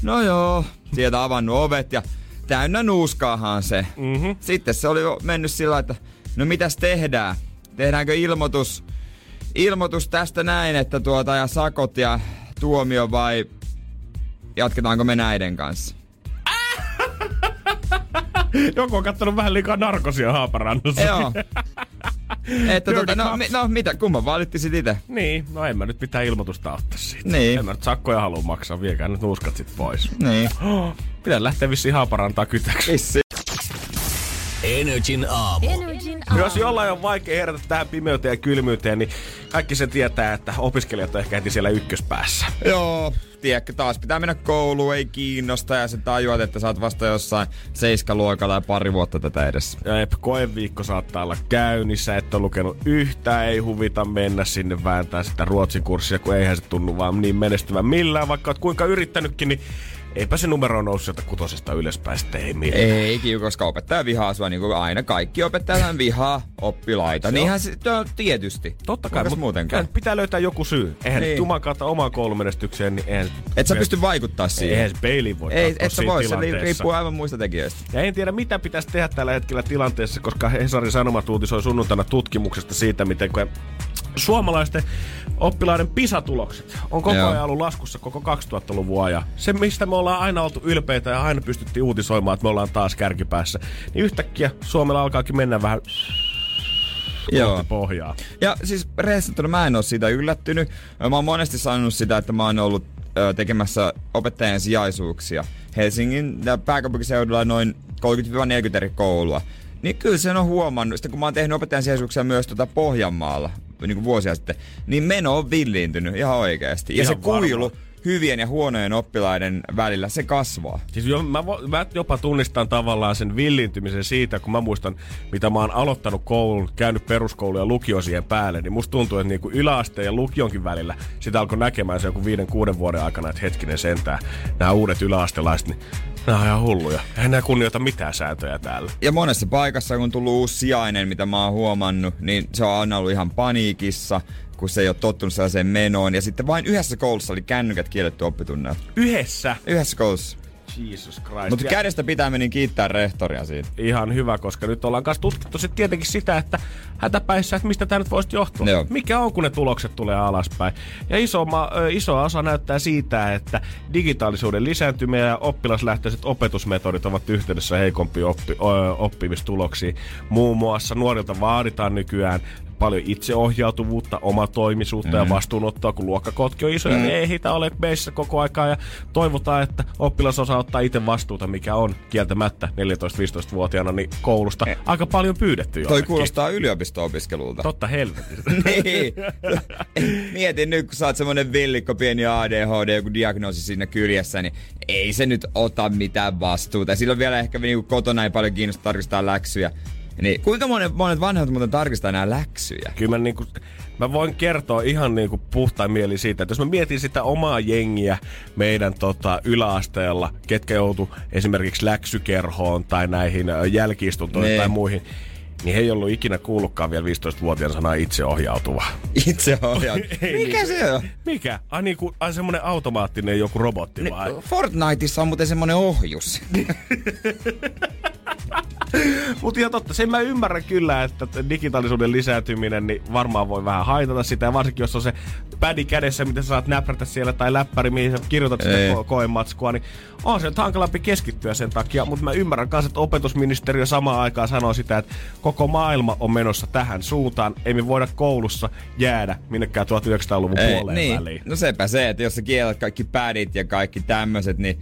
Speaker 3: No joo, sieltä avannut ovet ja täynnä nuuskaahan se.
Speaker 4: Mm-hmm.
Speaker 3: Sitten se oli mennyt sillä että no mitäs tehdään? Tehdäänkö ilmoitus, ilmoitus tästä näin, että tuota ja sakot ja tuomio vai jatketaanko me näiden kanssa?
Speaker 4: Joku on kattonut vähän liikaa narkosia Haaparannassa.
Speaker 3: Joo. että tota, no, mi, no mitä, kumman valittisit itse?
Speaker 4: Niin, no en mä nyt mitään ilmoitusta ottaa siitä.
Speaker 3: Niin.
Speaker 4: En mä nyt sakkoja halua maksaa, viekää nyt nuuskat sit pois.
Speaker 3: Niin.
Speaker 4: Oh, pitää lähteä vissiin Haaparantaa kytäksi.
Speaker 3: Vissi.
Speaker 2: Energin aamu.
Speaker 5: Energin aamu.
Speaker 4: Jos jollain on vaikea herätä tähän pimeyteen ja kylmyyteen, niin kaikki se tietää, että opiskelijat on ehkä heti siellä ykköspäässä.
Speaker 3: Joo, tiedätkö, taas pitää mennä kouluun, ei kiinnosta ja sä tajuat, että sä oot vasta jossain seiskaluokalla ja pari vuotta tätä edessä.
Speaker 4: Ja ep, koeviikko saattaa olla käynnissä, et ole lukenut yhtään, ei huvita mennä sinne vääntää sitä ruotsin kurssia, kun eihän se tunnu vaan niin menestyvän millään, vaikka oot kuinka yrittänytkin, niin eipä se numero on noussut sieltä kutosesta ylöspäin sitten ei millään.
Speaker 3: Ei kiu, koska opettaja vihaa sua niin kuin aina. Kaikki opettajat vihaa oppilaita.
Speaker 4: Se
Speaker 3: Niinhän se on tietysti.
Speaker 4: Totta kai, mutta
Speaker 3: muutenkaan.
Speaker 4: pitää löytää joku syy. Eihän
Speaker 3: Niin.
Speaker 4: Juman kautta omaan koulumenestykseen, niin eihän...
Speaker 3: Et sä pysty vaikuttaa siihen.
Speaker 4: Eihän peiliin voi
Speaker 3: Ei, et sä voi, se riippuu aivan muista tekijöistä.
Speaker 4: Ja en tiedä, mitä pitäisi tehdä tällä hetkellä tilanteessa, koska Hesarin Sanomat uutisoi sunnuntaina tutkimuksesta siitä, miten suomalaisten oppilaiden pisatulokset on koko
Speaker 3: Joo.
Speaker 4: ajan ollut laskussa koko 2000-luvun ajan. Se, mistä me ollaan aina oltu ylpeitä ja aina pystyttiin uutisoimaan, että me ollaan taas kärkipäässä, niin yhtäkkiä Suomella alkaakin mennä vähän
Speaker 3: Joo.
Speaker 4: pohjaa.
Speaker 3: Ja siis rehellisesti mä en ole siitä yllättynyt. Mä oon monesti sanonut sitä, että mä oon ollut tekemässä opettajan sijaisuuksia Helsingin ja pääkaupunkiseudulla noin 30-40 eri koulua. Niin kyllä sen on huomannut, sitten kun mä oon tehnyt opettajan sijaisuuksia myös tuota Pohjanmaalla niin kuin vuosia sitten, niin meno on villiintynyt ihan oikeasti. Ja
Speaker 4: Ihan
Speaker 3: se kuilu
Speaker 4: varma.
Speaker 3: hyvien ja huonojen oppilaiden välillä, se kasvaa.
Speaker 4: Siis jo, mä, mä jopa tunnistan tavallaan sen villintymisen siitä, kun mä muistan, mitä mä oon aloittanut koulun, käynyt peruskoulu ja lukio siihen päälle, niin musta tuntuu, että niinku yläasteen ja lukionkin välillä sitä alkoi näkemään se joku viiden, kuuden vuoden aikana, että hetkinen sentään, nämä uudet yläastelaiset, niin nämä on ihan hulluja. Eihän nämä kunnioita mitään sääntöjä täällä.
Speaker 3: Ja monessa paikassa, kun on tullut uusi sijainen, mitä mä oon huomannut, niin se on aina ollut ihan paniikissa, kun se ei ole tottunut sellaiseen menoon. Ja sitten vain yhdessä koulussa oli kännykät kielletty oppitunneilla.
Speaker 4: Yhdessä.
Speaker 3: Yhdessä koulussa.
Speaker 4: Jesus Christ.
Speaker 3: Mutta kädestä pitää menin kiittää rehtoria siitä.
Speaker 4: ihan hyvä, koska nyt ollaan kanssa tutkittu sitten tietenkin sitä, että hätäpäissä, että mistä tämä nyt voisi johtua.
Speaker 3: Joo.
Speaker 4: Mikä on, kun ne tulokset tulee alaspäin. Ja iso, ma- iso osa näyttää siitä, että digitaalisuuden lisääntyminen ja oppilaslähtöiset opetusmetodit ovat yhteydessä heikompi oppi, ö, oppimistuloksiin. Muun muassa nuorilta vaaditaan nykyään paljon itseohjautuvuutta, omatoimisuutta mm. ja vastuunottoa, kun luokkakotki on isoja, mm. niin ei heitä ole meissä koko aikaa ja toivotaan, että oppilas osaa ottaa itse vastuuta, mikä on kieltämättä 14-15-vuotiaana niin koulusta aika paljon pyydetty
Speaker 3: Toi
Speaker 4: jollekin.
Speaker 3: kuulostaa yliopisto-opiskelulta.
Speaker 4: Totta helvetistä.
Speaker 3: niin. Mietin nyt, kun sä oot semmonen villikko, pieni ADHD, joku diagnoosi siinä kyljessä, niin ei se nyt ota mitään vastuuta. Silloin vielä ehkä niinku kotona ei paljon kiinnosta tarkistaa läksyjä. Niin, kuinka monet, monet vanhemmat muuten tarkistaa nämä läksyjä?
Speaker 4: Kyllä mä, niinku, mä voin kertoa ihan niinku puhtain mieli siitä, että jos mä mietin sitä omaa jengiä meidän tota, yläasteella, ketkä joutu esimerkiksi läksykerhoon tai näihin jälkiistuntoihin
Speaker 3: Nee.
Speaker 4: tai muihin, niin he ei ollut ikinä kuullutkaan vielä 15-vuotiaana sanaa itseohjautuva.
Speaker 3: Itse ohjaat.
Speaker 4: Ei
Speaker 3: Mikä
Speaker 4: niin.
Speaker 3: se on?
Speaker 4: Mikä? Ai, niinku, ai semmonen automaattinen joku robotti vai?
Speaker 3: Fortniteissa on muuten semmonen ohjus.
Speaker 4: Mutta ihan totta, sen mä ymmärrän kyllä, että digitaalisuuden lisääntyminen niin varmaan voi vähän haitata sitä. Ja varsinkin jos on se pädi kädessä, mitä sä saat näprätä siellä, tai läppäri, mihin sä kirjoitat sitä ko- koematskua, niin on se nyt hankalampi keskittyä sen takia. Mutta mä ymmärrän myös, että opetusministeriö samaan aikaan sanoo sitä, että koko maailma on menossa tähän suuntaan. Ei me voida koulussa jäädä minnekään 1900-luvun
Speaker 3: Ei,
Speaker 4: puoleen
Speaker 3: niin.
Speaker 4: väliin.
Speaker 3: No sepä se, että jos sä kiellät kaikki pädit ja kaikki tämmöiset niin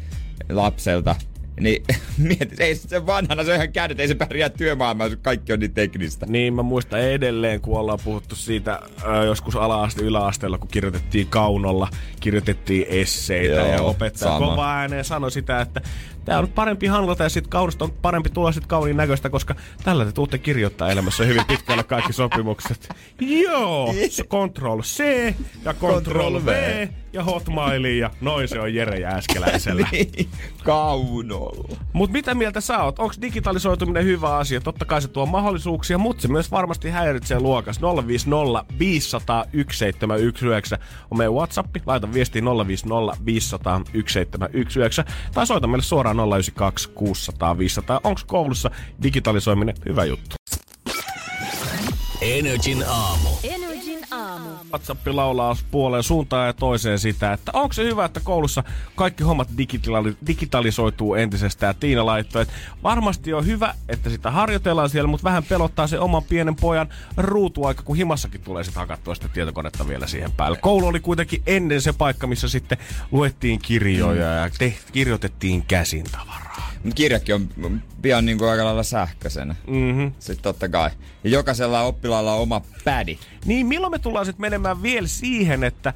Speaker 3: lapselta, niin mietit, ei se vanhana, se on ihan kädet, ei se pärjää työmaailmaan, kaikki on niin teknistä.
Speaker 4: Niin, mä muistan edelleen, kun ollaan puhuttu siitä ö, joskus ala-aste, yläasteella, kun kirjoitettiin kaunolla, kirjoitettiin esseitä
Speaker 3: Joo,
Speaker 4: ja opettaja kova ääneen sanoi sitä, että tämä on parempi handlata ja sit kaunista on parempi tulla sit kauniin näköistä, koska tällä te tuutte kirjoittaa elämässä hyvin pitkälle kaikki sopimukset. Joo, se Control C ja Control V ja Hotmailiin ja noin se on Jere Jääskeläisellä.
Speaker 3: Niin, kaunolla.
Speaker 4: Mutta mitä mieltä sä oot? Onko digitalisoituminen hyvä asia? Totta kai se tuo mahdollisuuksia, mutta se myös varmasti häiritsee luokas. 050 500 1719 on meidän WhatsApp. Laita viestiä 050 500 1719 tai soita meille suoraan 092 600 500. Onko koulussa digitalisoiminen hyvä juttu?
Speaker 2: Energin aamu.
Speaker 4: WhatsApp laulaa puoleen suuntaan ja toiseen sitä, että onko se hyvä, että koulussa kaikki hommat digitali- digitalisoituu entisestään. Tiina laittoi, että varmasti on hyvä, että sitä harjoitellaan siellä, mutta vähän pelottaa se oman pienen pojan ruutuaika, kun himassakin tulee sitten hakattua sitä tietokonetta vielä siihen päälle. Koulu oli kuitenkin ennen se paikka, missä sitten luettiin kirjoja ja teht- kirjoitettiin käsin tavaraa.
Speaker 3: Mut kirjakin on pian niinku aika lailla sähköisenä.
Speaker 4: Mhm.
Speaker 3: Sitten totta kai. Ja jokaisella oppilaalla on oma pädi.
Speaker 4: Niin milloin me tullaan sitten menemään vielä siihen, että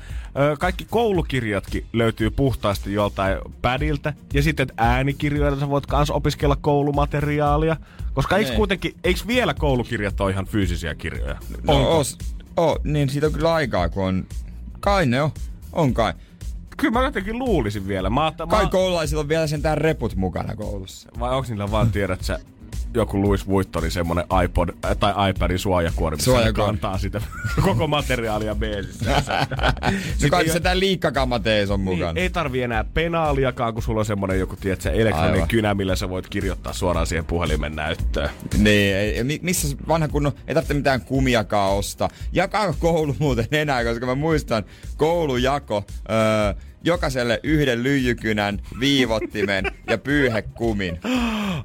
Speaker 4: ö, kaikki koulukirjatkin löytyy puhtaasti joltain pädiltä ja sitten äänikirjoilla sä voit kans opiskella koulumateriaalia. Koska eikö
Speaker 3: Niin.
Speaker 4: kuitenkin, eikö vielä koulukirjat ole ihan fyysisiä kirjoja?
Speaker 3: No,
Speaker 4: Onko?
Speaker 3: os, oh, niin siitä on kyllä aikaa, kun on... Kai ne on. On kai.
Speaker 4: Kyllä mä jotenkin luulisin vielä. Mä, otta-
Speaker 3: Kai
Speaker 4: mä,
Speaker 3: koululaisilla on vielä sentään reput mukana koulussa.
Speaker 4: vai onko niillä vaan tiedät sä joku Louis Vuittonin semmonen iPod tai iPadin suojakuori, missä
Speaker 3: Suojakuori.
Speaker 4: kantaa sitä koko materiaalia beesissä.
Speaker 3: Se kai se tää liikkakamatees on mukana.
Speaker 4: Niin, ei tarvi enää penaaliakaan, kun sulla on semmonen joku, tiedätkö, elektroninen
Speaker 3: Aivan.
Speaker 4: kynä, millä sä voit kirjoittaa suoraan siihen puhelimen näyttöön.
Speaker 3: Niin, ei, ei- mi- missä se vanha kunnon, ei tarvitse mitään kumiakaan ostaa. Jakaa koulu muuten enää, koska mä muistan koulujako öö, jokaiselle yhden lyijykynän, viivottimen ja pyyhekumin.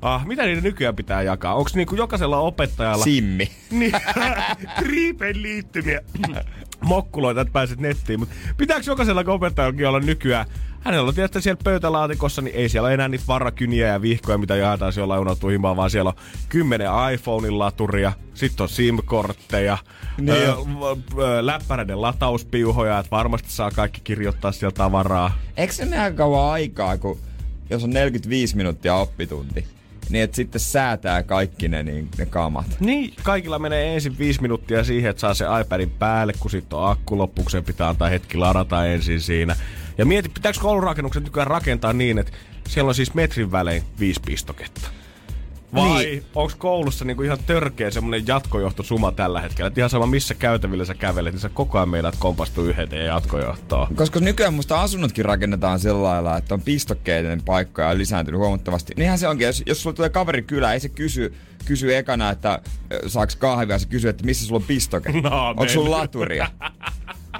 Speaker 4: Ah, mitä niitä nykyään pitää jakaa? Onko niinku jokaisella opettajalla
Speaker 3: Simmi.
Speaker 4: niin, triipen liittymiä mokkuloita, että pääset nettiin? Mutta pitääkö jokaisella opettajallakin olla nykyään Hänellä on tietysti siellä pöytälaatikossa, niin ei siellä ole enää niitä varakyniä ja vihkoja, mitä jaetaan siellä unohtuu himaan, vaan siellä on kymmenen iPhonein laturia, sitten on SIM-kortteja,
Speaker 3: Niin
Speaker 4: öö, läppäreiden latauspiuhoja, että varmasti saa kaikki kirjoittaa sieltä tavaraa.
Speaker 3: Eikö se aika kauan aikaa, kun jos on 45 minuuttia oppitunti, niin että sitten säätää kaikki ne, niin, ne kamat.
Speaker 4: Niin, kaikilla menee ensin viisi minuuttia siihen, että saa se iPadin päälle, kun sitten on akku loppukseen, pitää antaa hetki ladata ensin siinä. Ja mieti, pitääkö koulurakennukset nykyään rakentaa niin, että siellä on siis metrin välein viisi pistoketta? Vai niin. onko koulussa niinku ihan törkeä semmonen jatkojohtosuma tällä hetkellä? Et ihan sama missä käytävillä sä kävelet, niin sä koko ajan meidät kompastuu yhden jatkojohtoon.
Speaker 3: Koska nykyään musta asunnotkin rakennetaan sillä lailla, että on pistokkeiden paikkoja on lisääntynyt huomattavasti. Niinhän se onkin, jos, jos sulla tulee kaveri kylään, ei se kysy, kysy ekana, että saaks kahvia, se kysyy, että missä sulla on pistoke.
Speaker 4: No,
Speaker 3: Onko sulla laturia?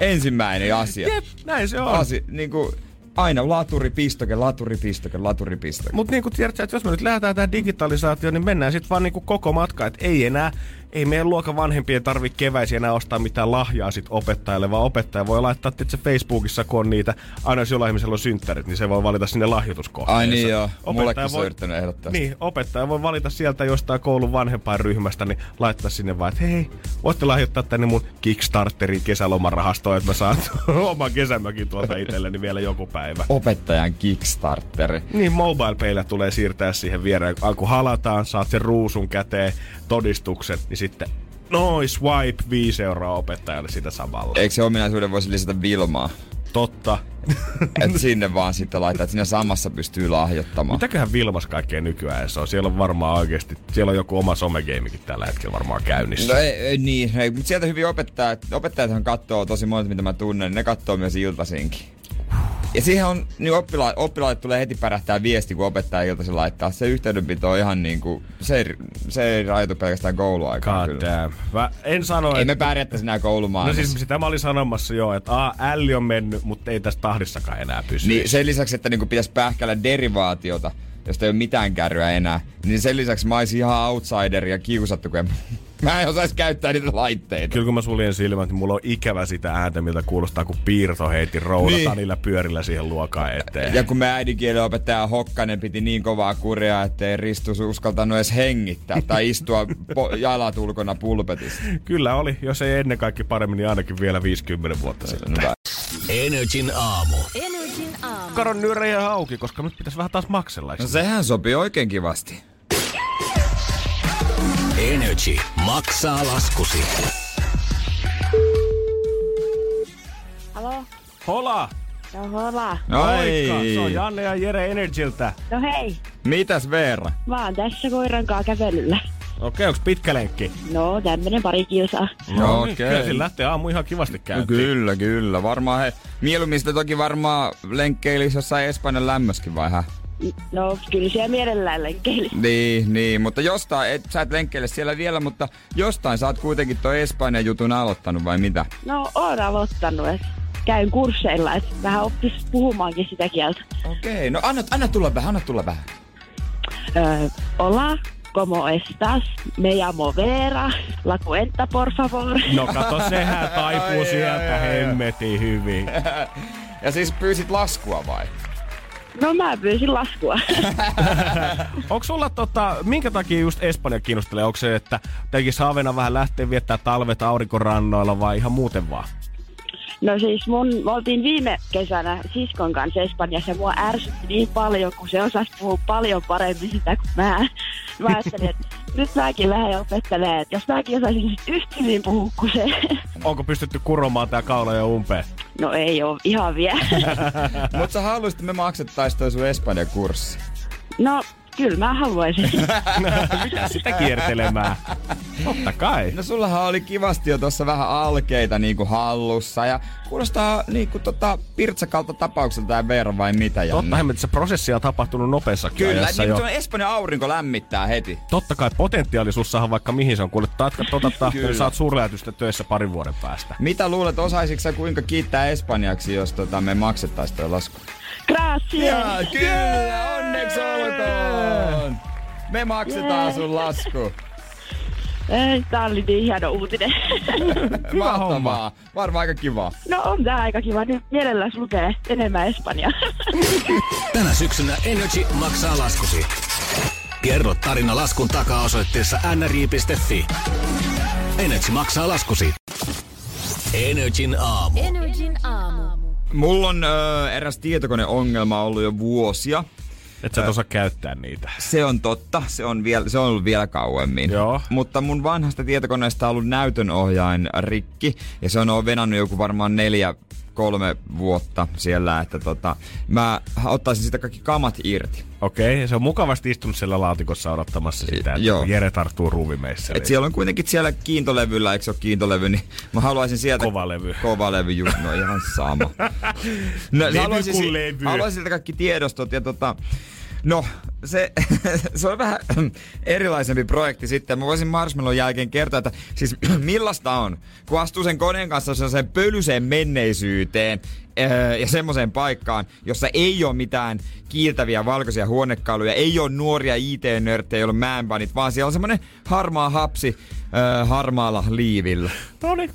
Speaker 3: Ensimmäinen asia.
Speaker 4: Jep, näin se on.
Speaker 3: Asi, niin kuin, aina laturi, pistoke, laturi, pistoke, laturi, pistoke.
Speaker 4: Mutta niin kuin tiedät, että jos me nyt lähdetään tähän digitalisaatioon, niin mennään sitten vaan niin kuin koko matka. Että ei enää, ei meidän luokan vanhempien tarvitse keväisin enää ostaa mitään lahjaa sit opettajalle, vaan opettaja voi laittaa tietysti Facebookissa, kun on niitä, aina jos jollain ihmisellä on synttärit, niin se voi valita sinne lahjoituskohteeseen.
Speaker 3: Ai niin joo,
Speaker 4: Opettaja
Speaker 3: mullekin se on yrittänyt ehdottaa.
Speaker 4: Niin, opettaja voi valita sieltä jostain koulun vanhempainryhmästä, niin laittaa sinne vaan, että hei, voitte lahjoittaa tänne mun Kickstarterin kesälomarahastoon, että mä saan oman kesämökin tuolta itselleni vielä joku päivä.
Speaker 3: Opettajan Kickstarteri.
Speaker 4: Niin, mobile tulee siirtää siihen viereen. Kun halataan, saat sen ruusun käteen, todistukset, niin sitten noi swipe 5 euroa opettajalle sitä samalla.
Speaker 3: Eikö se ominaisuuden voisi lisätä Vilmaa?
Speaker 4: Totta.
Speaker 3: Että sinne vaan sitten laittaa, että siinä samassa pystyy lahjoittamaan.
Speaker 4: Mitäköhän Vilmas kaikkea nykyään se on? Siellä on varmaan oikeasti, siellä on joku oma somegeimikin tällä hetkellä varmaan käynnissä.
Speaker 3: No ei, ei niin, ei, mutta sieltä hyvin opettajat, opettajathan katsoo tosi monet, mitä mä tunnen, niin ne katsoo myös iltaisinkin. Ja siihen on, niin oppila, oppilaille tulee heti pärähtää viesti, kun opettaja iltaisin laittaa. Se yhteydenpito on ihan niinku, se ei, se ei rajoitu pelkästään kouluaikaan
Speaker 4: God
Speaker 3: kyllä.
Speaker 4: damn. Mä en sano,
Speaker 3: Ei me pärjättäisi enää
Speaker 4: No
Speaker 3: koulumaailmassa.
Speaker 4: siis sitä mä olin sanomassa jo, että a, älli on mennyt, mutta ei tässä tahdissakaan enää pysy.
Speaker 3: Niin sen lisäksi, että niinku pitäisi pähkällä derivaatiota, josta ei ole mitään kärryä enää, niin sen lisäksi mä olisin ihan outsider ja kiusattu, kun en, mä en osais käyttää niitä laitteita.
Speaker 4: Kyllä kun mä suljen silmät, niin mulla on ikävä sitä ääntä, miltä kuulostaa, kun piirto heiti roudata
Speaker 3: Niin.
Speaker 4: niillä pyörillä siihen luokaan eteen.
Speaker 3: Ja kun me äidinkielen opettaja Hokkanen piti niin kovaa kuria, ettei Ristus uskaltanut edes hengittää tai istua po- jalat ulkona pulpetista.
Speaker 4: Kyllä oli, jos ei ennen kaikki paremmin, niin ainakin vielä 50 vuotta sitten.
Speaker 3: Hyvä.
Speaker 2: Energin aamu.
Speaker 5: Energin aamu.
Speaker 4: Karon nyörejä ihan auki, koska nyt pitäisi vähän taas maksella.
Speaker 3: No sehän sopii oikein kivasti.
Speaker 2: Energy maksaa laskusi.
Speaker 5: Halo?
Speaker 4: Hola!
Speaker 5: No hola.
Speaker 4: Moikka!
Speaker 3: Ai,
Speaker 4: Se on Janne ja Jere Energyltä.
Speaker 5: No hei,
Speaker 3: mitäs Veera?
Speaker 5: mä oon tässä koiran kanssa kävelyllä.
Speaker 4: Okei, onks pitkä lenkki?
Speaker 5: No, tämmönen pari kilsaa.
Speaker 4: No
Speaker 3: Okei.
Speaker 4: Kyllä sillä lähtee aamu ihan kivasti
Speaker 3: No,
Speaker 4: käyntiin.
Speaker 3: kyllä, kyllä. Varmaan he, mieluummin sitä toki varmaan lenkkeilisi jossain Espanjan lämmöskin vai hä?
Speaker 5: No, kyllä siellä mielellään lenkkeili.
Speaker 3: Niin, niin, mutta jostain, et, sä et lenkkeile siellä vielä, mutta jostain sä oot kuitenkin toi Espanjan jutun aloittanut vai mitä?
Speaker 5: No, oon aloittanut, et käyn kursseilla, että vähän oppis puhumaankin sitä kieltä.
Speaker 3: Okei, no anna, anna tulla vähän, anna tulla vähän.
Speaker 5: Öö, hola, como estás? Me llamo Vera. La cuenta, por favor.
Speaker 4: No kato, sehän taipuu
Speaker 3: Ai,
Speaker 4: sieltä hemmetin hyvin.
Speaker 3: Ja siis pyysit laskua vai?
Speaker 5: No, mä pyysin laskua.
Speaker 4: Onko sulla tota, minkä takia just Espanja kiinnostelee? Onko se, että tekis haaveena vähän lähteä viettää talvet aurinkorannoilla vai ihan muuten vaan?
Speaker 5: No siis mun, me oltiin viime kesänä siskon kanssa Espanjassa ja mua ärsytti niin paljon, kun se osasi puhua paljon paremmin sitä kuin mä. Mä ajattelin, että nyt mäkin lähden opettelemaan, että jos mäkin osaisin yhtä hyvin puhua kuin se.
Speaker 4: Onko pystytty kuromaan tää kaula jo umpeen?
Speaker 5: No ei oo ihan vielä.
Speaker 3: Mut sä haluaisit, että me maksettais toi sun Espanjan kurssi.
Speaker 5: No kyllä mä haluaisin.
Speaker 4: Mitä sitä kiertelemään? Totta kai.
Speaker 3: No sullahan oli kivasti jo tuossa vähän alkeita niinku hallussa ja kuulostaa niinku tota pirtsakalta tapaukselta ja Veera vai mitä Janne?
Speaker 4: Totta hemmet, se prosessi on tapahtunut nopeassakin
Speaker 3: Kyllä, niin
Speaker 4: jo.
Speaker 3: Espanjan aurinko lämmittää heti.
Speaker 4: Totta kai potentiaalisuussahan vaikka mihin se on. Kuule, tatka tota,
Speaker 3: Kyllä.
Speaker 4: saat suurlähetystä töissä parin vuoden päästä.
Speaker 3: Mitä luulet, osaisitko sä kuinka kiittää espanjaksi, jos tota, me maksettais toi lasku?
Speaker 5: Gracias!
Speaker 3: kyllä, onneksi olkoon! Me maksetaan sun lasku.
Speaker 5: Ei, Tää oli niin hieno uutinen.
Speaker 3: Mahtavaa. Varmaan aika kiva.
Speaker 5: No on tää aika kiva. Nyt mielelläs lukee enemmän Espanjaa.
Speaker 2: Tänä syksynä Energy maksaa laskusi. Kerro tarina laskun takaa osoitteessa nri.fi. Energy maksaa laskusi. Energin aamu.
Speaker 6: Energin aamu.
Speaker 3: Mulla on ö, eräs tietokoneongelma ollut jo vuosia.
Speaker 4: Et sä et osaa käyttää niitä.
Speaker 3: Se on totta, se on, vielä, se on ollut vielä kauemmin.
Speaker 4: Joo.
Speaker 3: Mutta mun vanhasta tietokoneesta on ollut näytönohjain rikki, ja se on venannut joku varmaan neljä, kolme vuotta siellä, että tota, mä ottaisin sitä kaikki kamat irti.
Speaker 4: Okei, okay, se on mukavasti istunut siellä laatikossa odottamassa sitä, että
Speaker 3: Joo.
Speaker 4: Jere tarttuu ruuvimeissä.
Speaker 3: Et siellä on kuitenkin siellä kiintolevyllä, eikö se ole kiintolevy, niin mä haluaisin sieltä...
Speaker 4: Kova levy.
Speaker 3: Kova levy, just no ihan sama. No,
Speaker 4: Levy
Speaker 3: haluaisin,
Speaker 4: kuin levy.
Speaker 3: haluaisin sieltä kaikki tiedostot ja tota... No, se, se on vähän erilaisempi projekti sitten. Mä voisin Marshmallon jälkeen kertoa, että siis millaista on, kun astuu sen koneen kanssa sen pölyseen menneisyyteen öö, ja semmoiseen paikkaan, jossa ei ole mitään kiiltäviä valkoisia huonekaluja, ei ole nuoria IT-nörttejä, joilla on määnpanit, vaan siellä on semmoinen harmaa hapsi öö, harmaalla liivillä.
Speaker 4: No niin.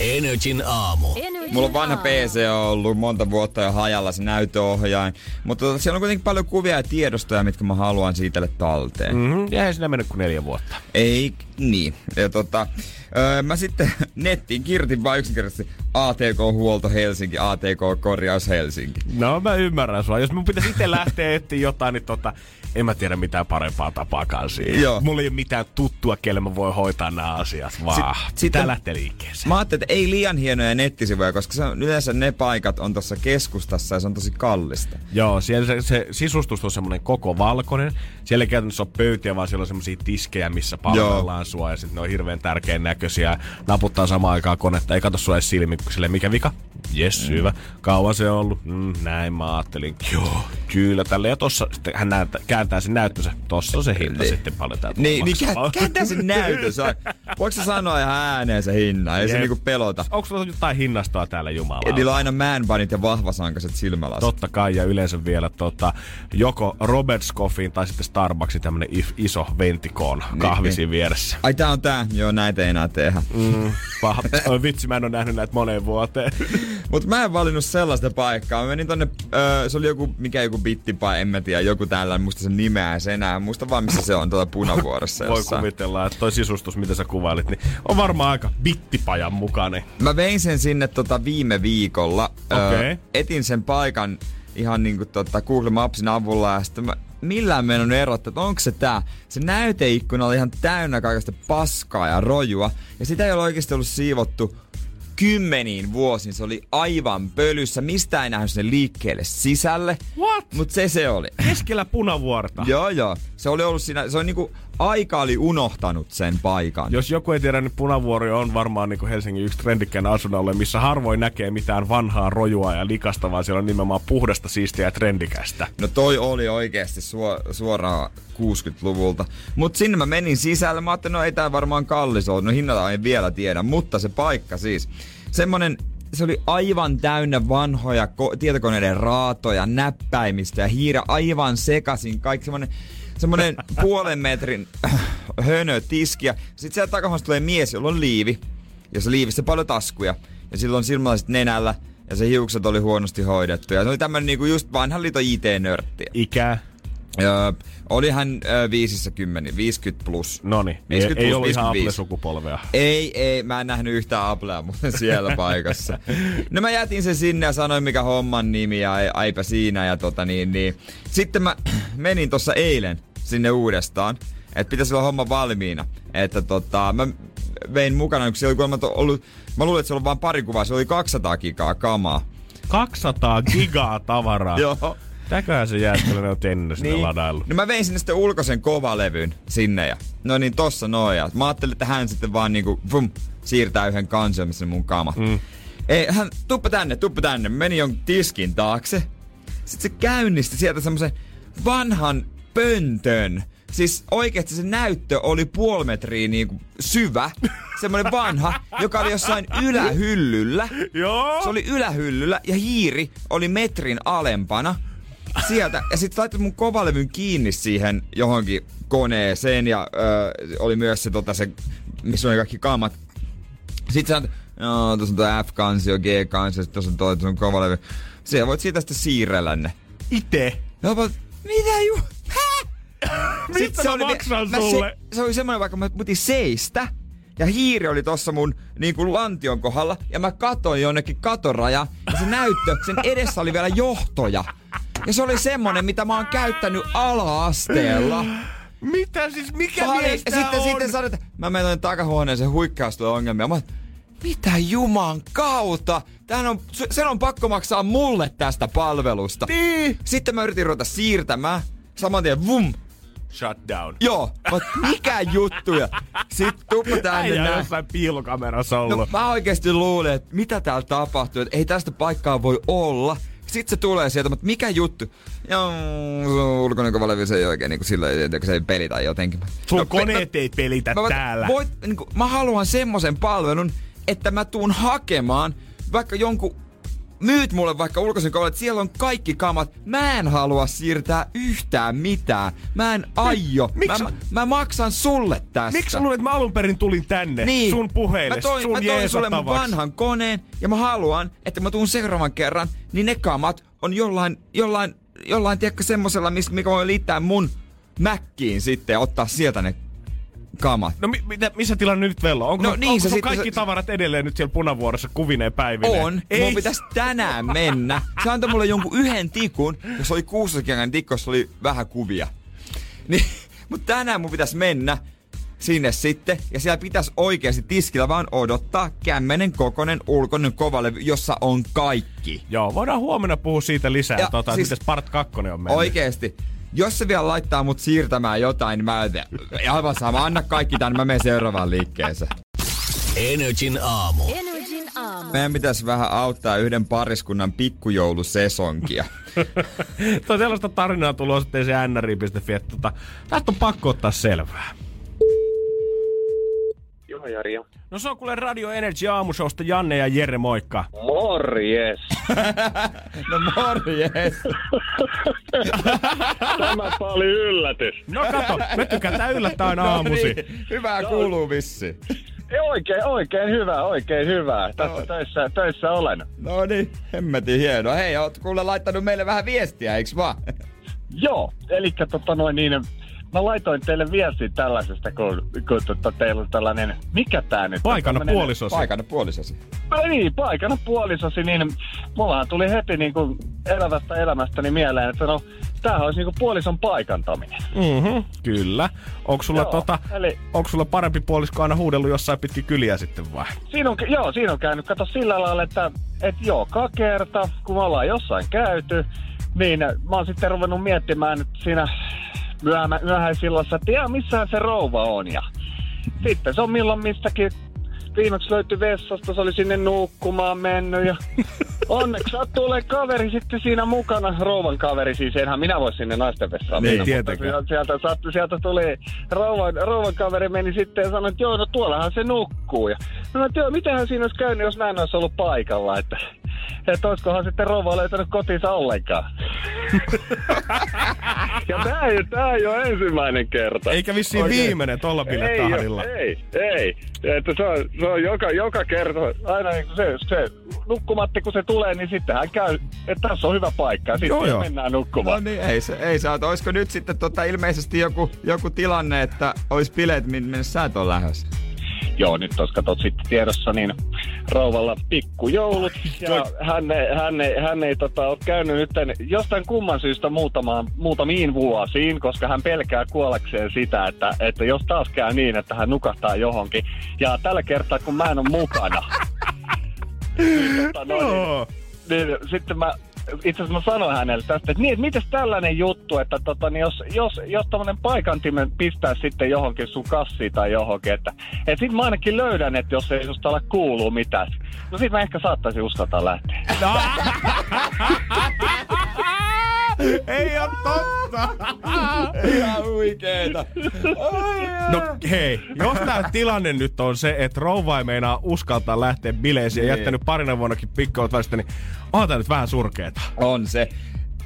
Speaker 2: Energin aamu.
Speaker 6: Energin
Speaker 3: Mulla on vanha
Speaker 6: aamu.
Speaker 3: PC ollut monta vuotta jo hajalla se näytöohjain, mutta tota, siellä on kuitenkin paljon kuvia ja tiedostoja, mitkä mä haluan siitä talteen. Mm.
Speaker 4: Mm-hmm. Ja eihän siinä mennyt kuin neljä vuotta.
Speaker 3: Ei niin. Ja tota, öö, mä sitten nettiin kirjoitin vaan yksinkertaisesti ATK-huolto Helsinki, ATK-korjaus Helsinki.
Speaker 4: No mä ymmärrän sua. Jos mun pitäisi itse lähteä etsiä jotain, niin tota, en mä tiedä mitään parempaa tapaakaan siihen.
Speaker 3: Joo.
Speaker 4: Mulla ei ole mitään tuttua, kelle mä voin hoitaa nämä asiat, vaan
Speaker 3: Sit-
Speaker 4: Sit, sitä lähtee liikkeeseen.
Speaker 3: Mä ajattelin, että ei liian hienoja nettisivuja, koska se on, yleensä ne paikat on tuossa keskustassa ja se on tosi kallista.
Speaker 4: Joo, siellä se, se sisustus on semmoinen koko valkoinen. Siellä ei käytännössä ole pöytiä, vaan siellä on semmoisia tiskejä, missä palvellaan sua. Ja sitten ne on hirveän tärkeän näköisiä. Naputtaa samaan aikaan konetta. Ei kato sua edes silmiin, kun sille mikä vika? Jes, mm. hyvä. Kauan se on ollut? Mm, näin mä ajattelin. Joo, kyllä. Tälle ja tossa sitten hän näyttä, kääntää sen näyttönsä. Tossa on se hinta
Speaker 3: Niin.
Speaker 4: sitten paljon täältä
Speaker 3: Niin, niin
Speaker 4: maksaa.
Speaker 3: kä- kääntää sen näytön. Saa- Voiko sä sanoa ihan ääneen se hinnan? Ei se
Speaker 4: Jep.
Speaker 3: niinku pelota.
Speaker 4: Onko sulla jotain hinnastoa täällä Jumala?
Speaker 3: Niillä on aina manbanit ja vahvasankaset silmälasit.
Speaker 4: Totta kai, ja yleensä vielä tota, joko Robert Scoffin tai sitten Starbucksin tämmönen iso ventikoon kahvi
Speaker 3: niin.
Speaker 4: siinä vieressä.
Speaker 3: Ai tää on tää, joo näitä ei enää tehdä.
Speaker 4: Mm, paha. Oi vitsi, mä en ole nähnyt näitä moneen vuoteen.
Speaker 3: Mut mä en valinnut sellaista paikkaa. Mä menin tonne, öö, se oli joku, mikä joku bittipai, en mä tiedä, joku tällä, en muista sen nimeä sen enää. Muista vaan missä se on tuolla punavuorossa
Speaker 4: Voi
Speaker 3: jossain.
Speaker 4: kuvitella, että toi sisustus, mitä sä kuvailit, niin on varmaan aika bittipajan mukainen.
Speaker 3: Mä vein sen sinne tota viime viikolla.
Speaker 4: Okei.
Speaker 3: etin sen paikan ihan niinku tota Google Mapsin avulla ja sitten mä millään mennyt erottaa, että onko se tää. Se näyteikkuna oli ihan täynnä kaikesta paskaa ja rojua. Ja sitä ei ole oikeasti ollut siivottu kymmeniin vuosiin. Se oli aivan pölyssä. Mistä ei nähnyt sen liikkeelle sisälle.
Speaker 4: What?
Speaker 3: Mut se se oli.
Speaker 4: Keskellä punavuorta.
Speaker 3: joo joo. Se oli ollut siinä, se on niinku, aika oli unohtanut sen paikan.
Speaker 4: Jos joku ei tiedä, niin Punavuori on varmaan niin Helsingin yksi trendikkään asunnolle, missä harvoin näkee mitään vanhaa rojua ja likasta, vaan siellä on nimenomaan puhdasta, siistiä ja trendikästä.
Speaker 3: No toi oli oikeasti suo, suoraan 60-luvulta. Mut sinne mä menin sisälle. Mä ajattelin, no ei tää varmaan kallis ole. No hinnalla en vielä tiedä, mutta se paikka siis. Semmonen, se oli aivan täynnä vanhoja ko- tietokoneiden raatoja, näppäimistä ja hiirä aivan sekasin. Kaikki semmonen, semmonen puolen metrin hönö tiskiä. Sitten sieltä takahomasta tulee mies, jolla on liivi. Ja se liivissä paljon taskuja. Ja silloin silmälasit nenällä. Ja se hiukset oli huonosti hoidettu. Ja se oli tämmönen niinku just vanhan liiton IT-nörtti.
Speaker 4: Ikä?
Speaker 3: Öö, oli hän öö, 50, 50 plus.
Speaker 4: Noni, ei,
Speaker 3: 50
Speaker 4: ei
Speaker 3: plus,
Speaker 4: ollut ihan
Speaker 3: 55.
Speaker 4: Apple-sukupolvea.
Speaker 3: Ei, ei, mä en nähnyt yhtään Applea muuten siellä paikassa. No mä jätin sen sinne ja sanoin mikä homman nimi ja ei- aipä siinä ja tota niin, niin. Sitten mä menin tossa eilen sinne uudestaan, että pitäisi olla homma valmiina. Että tota, mä vein mukana, kun siellä oli ollut, mä luulin, että se oli vain pari kuvaa, se oli 200 gigaa kamaa.
Speaker 4: 200 gigaa tavaraa.
Speaker 3: Joo.
Speaker 4: Täköhän se jääskelinen on ennen sinne ladaillut.
Speaker 3: No mä vein sinne sitten ulkoisen kovalevyn sinne ja no niin tossa noin. Ja mä ajattelin, että hän sitten vaan niinku vum, siirtää yhden kansion, missä mun kamat. Mm. Ei, hän, tuppa tänne, tuppa tänne. Meni jon tiskin taakse. Sitten se käynnisti sieltä semmoisen vanhan pöntön. Siis oikeasti se näyttö oli puoli metriä niinku syvä. Semmoinen vanha, joka oli jossain ylähyllyllä.
Speaker 4: Joo.
Speaker 3: Se oli ylähyllyllä ja hiiri oli metrin alempana sieltä. Ja sitten laittoi mun kovalevyn kiinni siihen johonkin koneeseen ja ö, oli myös se, tota, se missä oli kaikki kamat. Sitten sä joo, tuossa on tuo F-kansio, G-kansio, tuossa on toi, tuossa on kovalevy. Siellä voit siitä sitten siirrellä ne.
Speaker 4: Ite.
Speaker 3: Ja mä, mitä ju... Hä?
Speaker 4: Mistä mä maksan
Speaker 3: mä
Speaker 4: sulle?
Speaker 3: Se, se oli semmoinen, vaikka mä mutin seistä, ja hiiri oli tossa mun niin kuin lantion kohdalla, ja mä katoin jonnekin katoraja, ja se näyttö, sen edessä oli vielä johtoja. Ja se oli semmonen, mitä mä oon käyttänyt ala-asteella.
Speaker 4: Mitä siis, mikä
Speaker 3: Pali-
Speaker 4: mies
Speaker 3: ja
Speaker 4: tää
Speaker 3: sitten,
Speaker 4: on?
Speaker 3: sitten sanoin, että mä menen takahuoneeseen huikkaus tulee ongelmia. Mä mitä juman kautta? Tähän on, sen on pakko maksaa mulle tästä palvelusta.
Speaker 4: Niin.
Speaker 3: Sitten mä yritin ruveta siirtämään. Saman tien vum.
Speaker 4: Shutdown.
Speaker 3: Joo, mut mikä juttu? Ja sit tuppa tänne
Speaker 4: Äijä
Speaker 3: näin.
Speaker 4: jossain piilokamerassa
Speaker 3: No
Speaker 4: ollut.
Speaker 3: mä oikeesti luulin, että mitä täällä tapahtuu, että ei tästä paikkaa voi olla. Sitten se tulee sieltä, mutta mikä juttu? Joo, se on ulkoinen kovalevy, se ei oikein niin että se ei pelitä jotenkin.
Speaker 4: Sun
Speaker 3: No,
Speaker 4: koneet ei pelitä
Speaker 3: mä,
Speaker 4: täällä.
Speaker 3: Voit, niin kuin, mä haluan semmoisen palvelun, että mä tuun hakemaan vaikka jonkun myyt mulle vaikka ulkoisen kouluun, että siellä on kaikki kamat. Mä en halua siirtää yhtään mitään. Mä en aio.
Speaker 4: Miksi-
Speaker 3: Mä, mä, maksan sulle tästä.
Speaker 4: Miksi luulet, että mä alun perin tulin tänne
Speaker 3: Niin.
Speaker 4: sun puheille,
Speaker 3: mä toin,
Speaker 4: sun
Speaker 3: mä toin sulle mun vanhan koneen ja mä haluan, että mä tuun seuraavan kerran, niin ne kamat on jollain, jollain, jollain tiedätkö semmosella, mikä voi liittää mun Mäkkiin sitten ja ottaa sieltä ne kamat.
Speaker 4: No mi- mitä, missä tilanne nyt vello? Onko,
Speaker 3: No
Speaker 4: no,
Speaker 3: niin,
Speaker 4: onko sun kaikki
Speaker 3: se-
Speaker 4: tavarat edelleen nyt siellä punavuorossa kuvineen päivineen?
Speaker 3: On.
Speaker 4: Ei.
Speaker 3: Mun pitäisi tänään mennä. Se antoi mulle jonkun yhden tikun, jos oli tikku, jossa oli vähän kuvia. Niin, mutta tänään mun pitäisi mennä sinne sitten, ja siellä pitäisi oikeasti tiskillä vaan odottaa kämmenen kokonen ulkoinen kovalevy, jossa on kaikki.
Speaker 4: Joo, voidaan huomenna puhua siitä lisää,
Speaker 3: Ja
Speaker 4: tota,
Speaker 3: siis-
Speaker 4: miten Part 2 on mennyt.
Speaker 3: Oikeesti. Jos se vielä laittaa mut siirtämään jotain, niin mä en aivan sama. Anna kaikki tänne, mä menen seuraavaan liikkeeseen.
Speaker 2: Energin aamu.
Speaker 6: Energin aamu.
Speaker 3: Meidän pitäisi vähän auttaa yhden pariskunnan pikkujoulusesonkia.
Speaker 4: Tuo sellaista tarinaa tullut osoitteeseen nri.fi, että tota, tästä on pakko ottaa selvää.
Speaker 7: Joo, Jari.
Speaker 4: No se on kuule Radio Energy aamushowsta Janne ja Jere, moikka.
Speaker 7: Morjes!
Speaker 3: no morjes.
Speaker 7: Tämä oli yllätys.
Speaker 4: No kato, me tykätään yllättää aina aamusi.
Speaker 3: No niin, hyvää kuuluu vissi.
Speaker 7: Ei, Oikein, oikein hyvä, oikein hyvä. Tässä töissä, töissä olen.
Speaker 3: No niin, hemmetin hieno. Hei, oot kuule laittanut meille vähän viestiä, eiks vaan?
Speaker 7: Joo, eli tota noin niin, mä laitoin teille viestiä tällaisesta, kun, kun tota, teillä on tällainen, mikä tää nyt on?
Speaker 4: Paikana
Speaker 7: Tämmönen-
Speaker 4: puolisosi.
Speaker 3: Paikana puolisosi.
Speaker 7: No niin, paikana puolisosi, niin mullahan tuli heti niin kuin elävästä elämästäni mieleen, että no, tämähän olisi niin kuin puolison paikantaminen.
Speaker 4: Mhm, kyllä. Onko sulla,
Speaker 7: Joo,
Speaker 4: tota,
Speaker 7: eli-
Speaker 4: onko sulla parempi puolisko aina huudellut jossain pitkin kyliä sitten vai?
Speaker 7: Siinä on, joo, siinä on käynyt, kato sillä lailla, että et joka kerta, kun me ollaan jossain käyty, niin mä oon sitten ruvennut miettimään nyt siinä myöhä, myöhäisillassa, että jaa, missähän se rouva on. Ja sitten se on milloin mistäkin viimeksi löytyi vessasta, se oli sinne nukkumaan mennyt ja onneksi sattuu olemaan kaveri sitten siinä mukana, rouvan kaveri siis, enhän minä voi sinne naisten vessaan
Speaker 4: Niin,
Speaker 7: mennä,
Speaker 4: tietenkään.
Speaker 7: mutta sieltä, sattui, sieltä tuli rouvan, rouvan kaveri meni sitten ja sanoi, että joo, no tuollahan se nukkuu. Ja sanoin, että joo, mitähän siinä olisi käynyt, jos mä en olisi ollut paikalla, että, että olisikohan sitten rouva löytänyt kotinsa ollenkaan. ja tää ei, tää ei ole ensimmäinen kerta.
Speaker 4: Eikä vissiin
Speaker 7: Oikein.
Speaker 4: viimeinen tolla
Speaker 7: Ei,
Speaker 4: bilettahdilla.
Speaker 7: oo, ei, ei. Että se on, se on joka, joka kerta, aina niin se, se nukkumatti kun se tulee, niin sitten hän käy, että tässä on hyvä paikka ja sitten
Speaker 4: Joo, joo.
Speaker 7: mennään
Speaker 3: No
Speaker 7: nukkumaan.
Speaker 3: niin, ei se, ei saa. Olisiko nyt sitten tota, ilmeisesti joku, joku tilanne, että olisi bileet, min- minne sä et ole lähdössä?
Speaker 7: Joo, nyt tuossa katsot sitten tiedossa, niin rouvalla pikkujoulut. Ja hän, ei- hän, hän ei tota, ole käynyt nyt jostain kumman syystä muutamaan, muutamiin vuosiin, koska hän pelkää kuollakseen sitä, että, että jos taas käy niin, että hän nukahtaa johonkin. Ja tällä kertaa, kun mä en ole mukana, niin, tota, no, niin, niin sitten mä itse asiassa mä sanoin hänelle tästä, että niin, että tällainen juttu, että tota, niin jos, jos, jos tommonen paikantimen pistää sitten johonkin sun kassiin tai johonkin, että et sit mä ainakin löydän, että jos ei susta ala kuuluu mitään. No sit mä ehkä saattaisin uskaltaa lähteä.
Speaker 4: Ei oo totta!
Speaker 3: Ihan huikeeta.
Speaker 4: No hei, jos tää tilanne nyt on se, että rouva ei meinaa uskaltaa lähteä bileisiin ja
Speaker 3: Niin.
Speaker 4: jättänyt parina vuonnakin pikkuot välistä, niin onhan tää nyt vähän surkeeta.
Speaker 3: On se.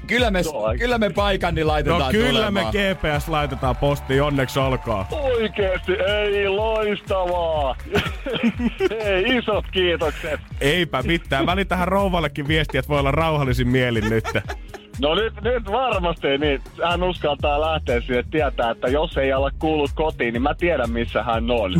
Speaker 3: Kyllä me, kyllä me paikan niin laitetaan
Speaker 4: No kyllä me
Speaker 3: tulemaan.
Speaker 4: GPS laitetaan postiin, onneksi olkoon.
Speaker 7: Oikeesti, ei loistavaa. Hei, isot kiitokset.
Speaker 4: Eipä mitään. Välitähän rouvallekin viestiä, että voi olla rauhallisin mielin nyt.
Speaker 7: No nyt, nyt varmasti, niin hän uskaltaa lähteä sinne tietää, että jos ei ala kuullut kotiin, niin mä tiedän missä hän on.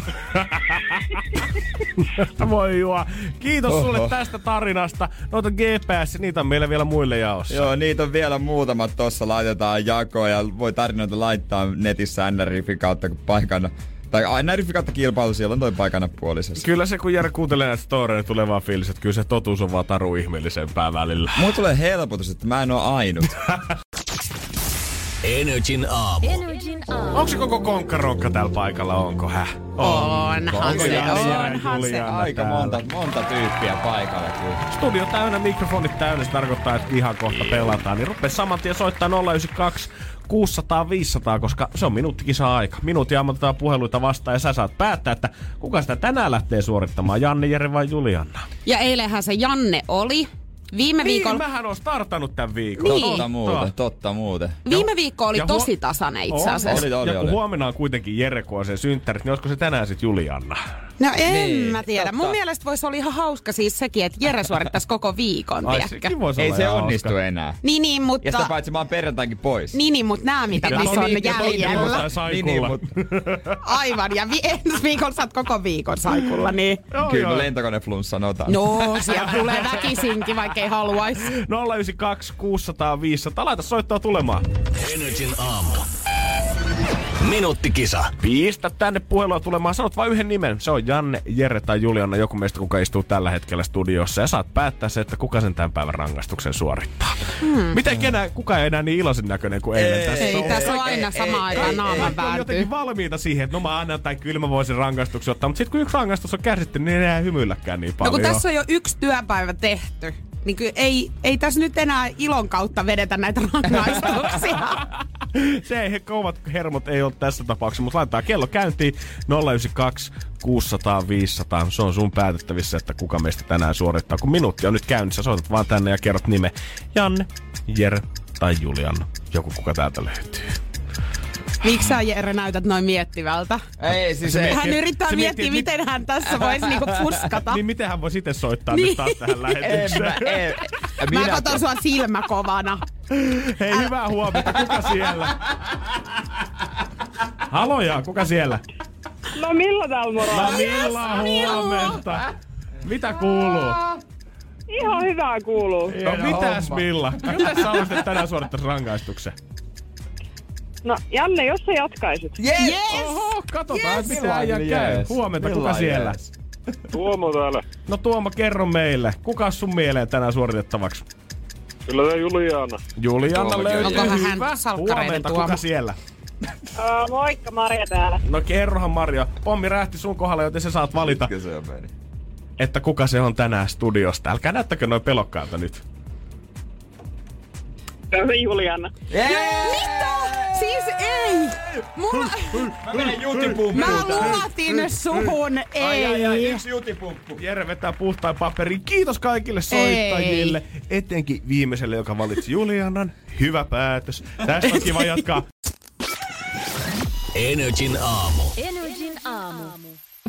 Speaker 4: Voi juo. Kiitos
Speaker 3: Oho.
Speaker 4: sulle tästä tarinasta. Noita GPS, niitä on meillä vielä muille jaossa.
Speaker 3: Joo, niitä on vielä muutamat tossa laitetaan jakoon ja voi tarinoita laittaa netissä NRIFin kautta kun paikana. Tai NRIFin kautta kilpailu, siellä on toi paikana puolisessa.
Speaker 4: Kyllä se, kun Jere kuuntelee näitä storeja, tulee vaan fiilis, että kyllä se totuus on vaan taru ihmeellisempää välillä.
Speaker 3: Mulla tulee helpotus, että mä en oo ainut.
Speaker 2: Energin aamu.
Speaker 6: Energin aamu.
Speaker 4: Onko se koko konkkaronkka täällä paikalla, onko hä?
Speaker 6: Onhan
Speaker 4: Onko
Speaker 6: se, onhan se.
Speaker 3: Aika
Speaker 4: täällä?
Speaker 3: monta, monta tyyppiä paikalla kyllä.
Speaker 4: Studio täynnä, mikrofonit täynnä, se tarkoittaa, että ihan kohta pelataan. Niin rupee saman tien soittaa 092 600 500, koska se on minuuttikisa aika. Minuutin ammatetaan puheluita vastaan ja sä saat päättää, että kuka sitä tänään lähtee suorittamaan, Janne, Jere vai Juliana.
Speaker 6: Ja eilenhän se Janne oli. Viime
Speaker 4: Niin,
Speaker 6: viikolla...
Speaker 4: mähän on startannut tämän viikon.
Speaker 6: Niin.
Speaker 3: Totta muuten, totta muuten.
Speaker 6: Viime viikko oli
Speaker 4: ja huo-
Speaker 6: tosi tasainen itse asiassa.
Speaker 3: Oli, oli,
Speaker 4: ja kun
Speaker 3: oli.
Speaker 4: huomenna on kuitenkin Jere, kun on sen synttärit, niin olisiko se tänään sitten Julianna?
Speaker 6: No en
Speaker 3: Niin,
Speaker 6: mä tiedä.
Speaker 3: totta.
Speaker 6: Mun mielestä voisi olla ihan hauska siis sekin, että Jere suorittaisi koko viikon,
Speaker 4: Ai, voisi
Speaker 3: Ei
Speaker 4: olla
Speaker 3: se
Speaker 4: ihan
Speaker 3: onnistu
Speaker 4: hauska.
Speaker 3: enää.
Speaker 6: Niin, niin,
Speaker 3: Ja
Speaker 6: mutta...
Speaker 3: sitä paitsi mä oon perjantainkin pois.
Speaker 6: Niin, niin, mutta nämä mitä
Speaker 4: Ja
Speaker 6: niissä on
Speaker 4: ja toinen
Speaker 6: jäljellä.
Speaker 3: Niin, niin,
Speaker 6: Aivan, ja vi- ensi viikolla saat koko viikon saikulla, niin...
Speaker 4: Joo,
Speaker 3: Kyllä
Speaker 4: joo.
Speaker 3: mä lentokoneflunssan otan.
Speaker 6: No, sieltä tulee väkisinkin, vaikka ei haluaisi.
Speaker 4: 092 600 500. Laita soittaa tulemaan.
Speaker 2: Energin aamu. Minuuttikisa.
Speaker 4: Pistä tänne puhelua tulemaan. Sanot vain yhden nimen. Se on Janne, Jere tai Juliana, joku meistä, kuka istuu tällä hetkellä studiossa. Ja saat päättää se, että kuka sen tämän päivän rangaistuksen suorittaa. Hmm. Miten kenä, kuka ei enää niin iloisen näköinen kuin eilen tässä
Speaker 6: Ei,
Speaker 4: on?
Speaker 6: tässä on aina sama aikaan naama vääntyy.
Speaker 4: jotenkin valmiita siihen, että no mä annan tai kyllä mä voisin rangaistuksen ottaa. Mutta sitten kun yksi rangaistus on kärsitty, niin ei enää hymyilläkään niin
Speaker 6: No
Speaker 4: paljon.
Speaker 6: kun tässä on jo yksi työpäivä tehty, niin kyllä ei, ei tässä nyt enää ilon kautta vedetä näitä rangaistuksia.
Speaker 4: Se ei, kovat hermot ei ole tässä tapauksessa, mutta laitetaan kello käyntiin 092 600 500. Se on sun päätettävissä, että kuka meistä tänään suorittaa. Kun minuutti on nyt käynnissä, soitat vaan tänne ja kerrot nime Janne, Jere tai Julian. Joku kuka täältä löytyy.
Speaker 6: Miksi sä Jere näytät noin miettivältä?
Speaker 3: Ei, siis ei.
Speaker 6: Hän yrittää
Speaker 4: se
Speaker 6: miettiä,
Speaker 4: miettii, että
Speaker 6: miten hän tässä voisi niinku fuskata.
Speaker 4: Niin miten hän voi sitten soittaa
Speaker 6: Niin.
Speaker 4: nyt taas tähän
Speaker 3: En
Speaker 4: lähetykseen?
Speaker 3: mä, en.
Speaker 6: Mä
Speaker 3: Minä,
Speaker 6: katon sua silmäkovana.
Speaker 4: Hei, hyvää huomenta. Kuka siellä? Haloja, kuka siellä?
Speaker 5: No millä täällä moro?
Speaker 4: No Milla, huomenta. Mitä kuuluu?
Speaker 5: Ihan hyvää kuuluu.
Speaker 4: No mitäs Milla? Kyllä sä olisit tänään suorittaisi rangaistuksen.
Speaker 5: No Janne, jos sä jatkaisit.
Speaker 3: Yes!
Speaker 6: Yes!
Speaker 4: Oho, katsotaan,
Speaker 6: Yes!
Speaker 4: mitä äijä käy.
Speaker 3: Yes.
Speaker 4: Huomenta, kuka siellä?
Speaker 3: yes?
Speaker 7: Tuomo täällä.
Speaker 4: No Tuomo, kerro meille. Kuka sun mieleen tänään suoritettavaksi?
Speaker 7: Kyllä se Juliana.
Speaker 4: Juliana löytyy.
Speaker 3: on
Speaker 6: Onkohan
Speaker 4: Hyvä.
Speaker 6: hän
Speaker 4: Huomenta,
Speaker 6: Tuomo?
Speaker 4: kuka siellä?
Speaker 5: Uh, moikka, Marja täällä.
Speaker 4: No kerrohan Mario. Pommi rähti sun kohdalla, joten sä saat valita,
Speaker 3: Kyllä se on meni.
Speaker 4: että kuka se on tänään studiosta. Älkää näyttäkö noin pelokkailta nyt.
Speaker 5: Se on Juliana.
Speaker 6: Mitä? Siis ei! Mulla...
Speaker 3: Mä menen jutipumpuun.
Speaker 6: Mä luotin suhun
Speaker 3: Ai, ai, ai,
Speaker 6: ei.
Speaker 3: yksi jutipumppu.
Speaker 4: Jere vetää puhtain paperin. Kiitos kaikille soittajille. Etenkin viimeiselle, joka valitsi Julianan. Hyvä päätös. Tästä on kiva jatkaa.
Speaker 2: Energin aamu.
Speaker 6: Energin aamu.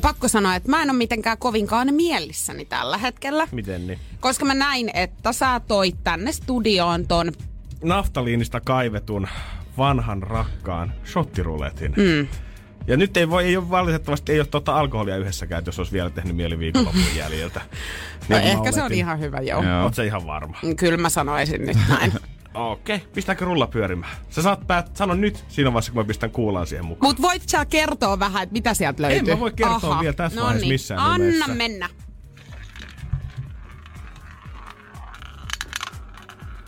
Speaker 6: Pakko sanoa, että mä en ole mitenkään kovinkaan mielissäni tällä hetkellä.
Speaker 4: Miten niin?
Speaker 6: Koska mä näin, että sä toit tänne studioon ton
Speaker 4: naftaliinista kaivetun vanhan rakkaan shottiruletin. Mm. Ja nyt ei voi, ei ole valitettavasti ei ole tuota alkoholia yhdessäkään, jos olisi vielä tehnyt mieli viikonlopun jäljiltä.
Speaker 6: No,
Speaker 4: Niin
Speaker 6: ehkä se on ihan hyvä, joo.
Speaker 3: Joo.
Speaker 4: Se ihan varma?
Speaker 6: Kyllä mä sanoisin nyt näin.
Speaker 4: Okei, okay. pistääkö rulla pyörimään? Sä saat päät, sano nyt siinä vaiheessa, kun mä pistän kuulaan siihen mukaan.
Speaker 6: Mut voit sä kertoa vähän, että mitä sieltä löytyy?
Speaker 4: mä voi kertoa vielä tässä vaiheessa
Speaker 6: niin.
Speaker 4: missään
Speaker 6: Anna
Speaker 4: nimessä.
Speaker 6: mennä.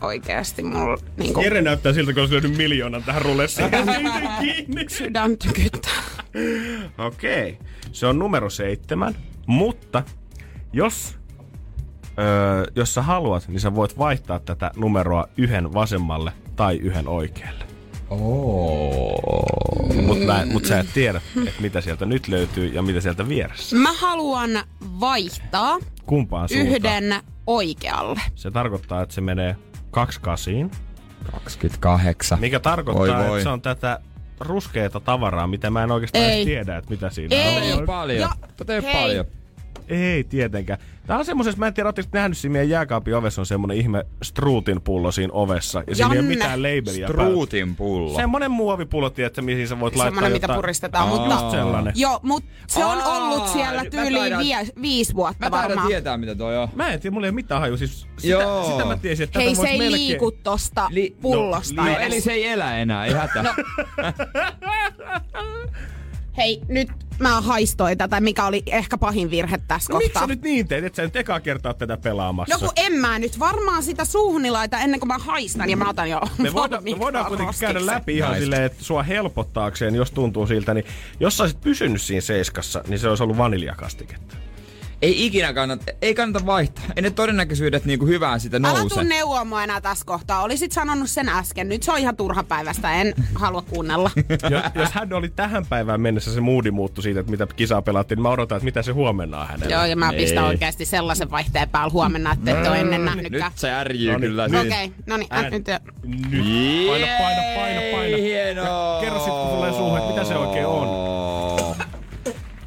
Speaker 6: Oikeasti mulla niinku
Speaker 4: Jere näyttää siltä, kun olisi lyönyt miljoonan tähän rullessiin. kiinni.
Speaker 6: sydän tykyttää.
Speaker 4: Okei, se on numero seitsemän, mutta jos, öö, jos sä haluat, niin sä voit vaihtaa tätä numeroa yhden vasemmalle tai yhden oikealle. Mutta mut sä et tiedä, että mitä sieltä nyt löytyy ja mitä sieltä vieressä.
Speaker 6: Mä haluan vaihtaa
Speaker 4: Kumpaan suuntaan?
Speaker 6: yhden oikealle.
Speaker 4: Se tarkoittaa, että se menee kaksi kasiin,
Speaker 3: 28.
Speaker 4: mikä tarkoittaa,
Speaker 3: Voi voi.
Speaker 4: että se on tätä ruskeata tavaraa, mitä mä en oikeastaan
Speaker 6: Ei.
Speaker 4: edes tiedä, että mitä siinä
Speaker 6: Ei.
Speaker 4: on.
Speaker 3: Ei ole paljon.
Speaker 6: Ja-
Speaker 3: Tota ei ole
Speaker 6: hei.
Speaker 3: paljon.
Speaker 4: Ei tietenkään. Tää on semmosessa, mä en tiedä, ootteko nähnyt siinä meidän jääkaapin ovessa on semmonen ihme struutin pullo siinä ovessa. Ja siinä ei ole
Speaker 6: Janne.
Speaker 4: mitään labelia.
Speaker 3: Struutin pullo.
Speaker 4: Semmonen muovipullo, tiedätkö, mihin sä voit laittaa
Speaker 6: Semmoinen, mitä puristetaan,
Speaker 4: Aa,
Speaker 6: mutta...
Speaker 4: Just sellainen.
Speaker 6: Joo, mutta se on
Speaker 3: Aa,
Speaker 6: ollut siellä
Speaker 3: mä
Speaker 6: tyyliin
Speaker 3: taidan-
Speaker 6: vie, viisi vuotta
Speaker 3: Mä taidan
Speaker 6: varmaan.
Speaker 3: tietää, mitä toi on.
Speaker 4: Mä en tiedä, mulla ei ole mitään haju. Siis sitä,
Speaker 3: Joo.
Speaker 4: sitä mä tiesin, että
Speaker 6: Hei, se ei
Speaker 4: melkein...
Speaker 6: liiku tosta
Speaker 3: Li-
Speaker 6: pullosta
Speaker 4: no,
Speaker 6: edes.
Speaker 3: Eli se ei elä enää, ei hätä. No.
Speaker 6: Hei, nyt mä haistoin tätä, mikä oli ehkä pahin virhe tässä
Speaker 4: No miksi
Speaker 6: kohtaa.
Speaker 4: sä nyt niin teet? Et sä nyt ekaa kertaa tätä pelaamassa.
Speaker 6: No kun en mä nyt varmaan sitä suuhuni laita ennen kuin mä haistan ja mä otan jo
Speaker 4: me voidaan, me voidaan kuitenkin käydä läpi ihan
Speaker 3: Nice.
Speaker 4: silleen, että sua helpottaakseen, jos tuntuu siltä, niin jos sä olisit pysynyt siinä seiskassa, niin se olisi ollut vaniljakastiketta.
Speaker 3: Ei ikinä kannata, ei kannata vaihtaa. Ei ne todennäköisyydet niinku hyvään sitä
Speaker 6: Älä
Speaker 3: nouse.
Speaker 6: tuu neuvoa mua enää tässä kohtaa. Olisit sanonut sen äsken. Nyt se on ihan turha päivästä. En halua kuunnella.
Speaker 4: jos, jos hän oli tähän päivään mennessä se moodi muuttui siitä, että mitä kisaa pelattiin, niin mä odotan, että mitä se huomenna on hänellä.
Speaker 6: Joo, ja mä pistän
Speaker 3: Ei.
Speaker 6: oikeasti sellaisen vaihteen päällä huomenna, että ette ole ennen nähnytkään.
Speaker 3: Nyt se ärjyy
Speaker 4: No niin,
Speaker 3: kyllä.
Speaker 4: nyt.
Speaker 3: siinä.
Speaker 6: Okei, no niin,
Speaker 4: Ään.
Speaker 6: nyt.
Speaker 4: Nyt. Paina, paina, paina, paina.
Speaker 3: Hienoa.
Speaker 4: Kerro sit, kun tulee suuhun, että mitä se oikein on.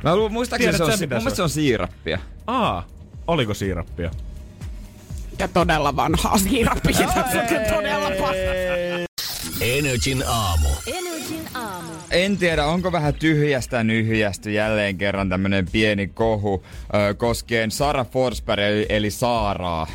Speaker 3: Mä luulen, muistaakseni
Speaker 4: Tiedät
Speaker 3: se on,
Speaker 4: sä, mitä
Speaker 3: mun
Speaker 4: se
Speaker 3: mielestä se on siirappia.
Speaker 4: Aa, oliko siirappia?
Speaker 6: Ja todella vanhaa siirappia. Tässä on todella paha.
Speaker 2: Energin aamu.
Speaker 3: En tiedä, onko vähän tyhjästä nyhjästy jälleen kerran tämmönen pieni kohu ö, koskien Sara Forsberg eli, eli Saaraa,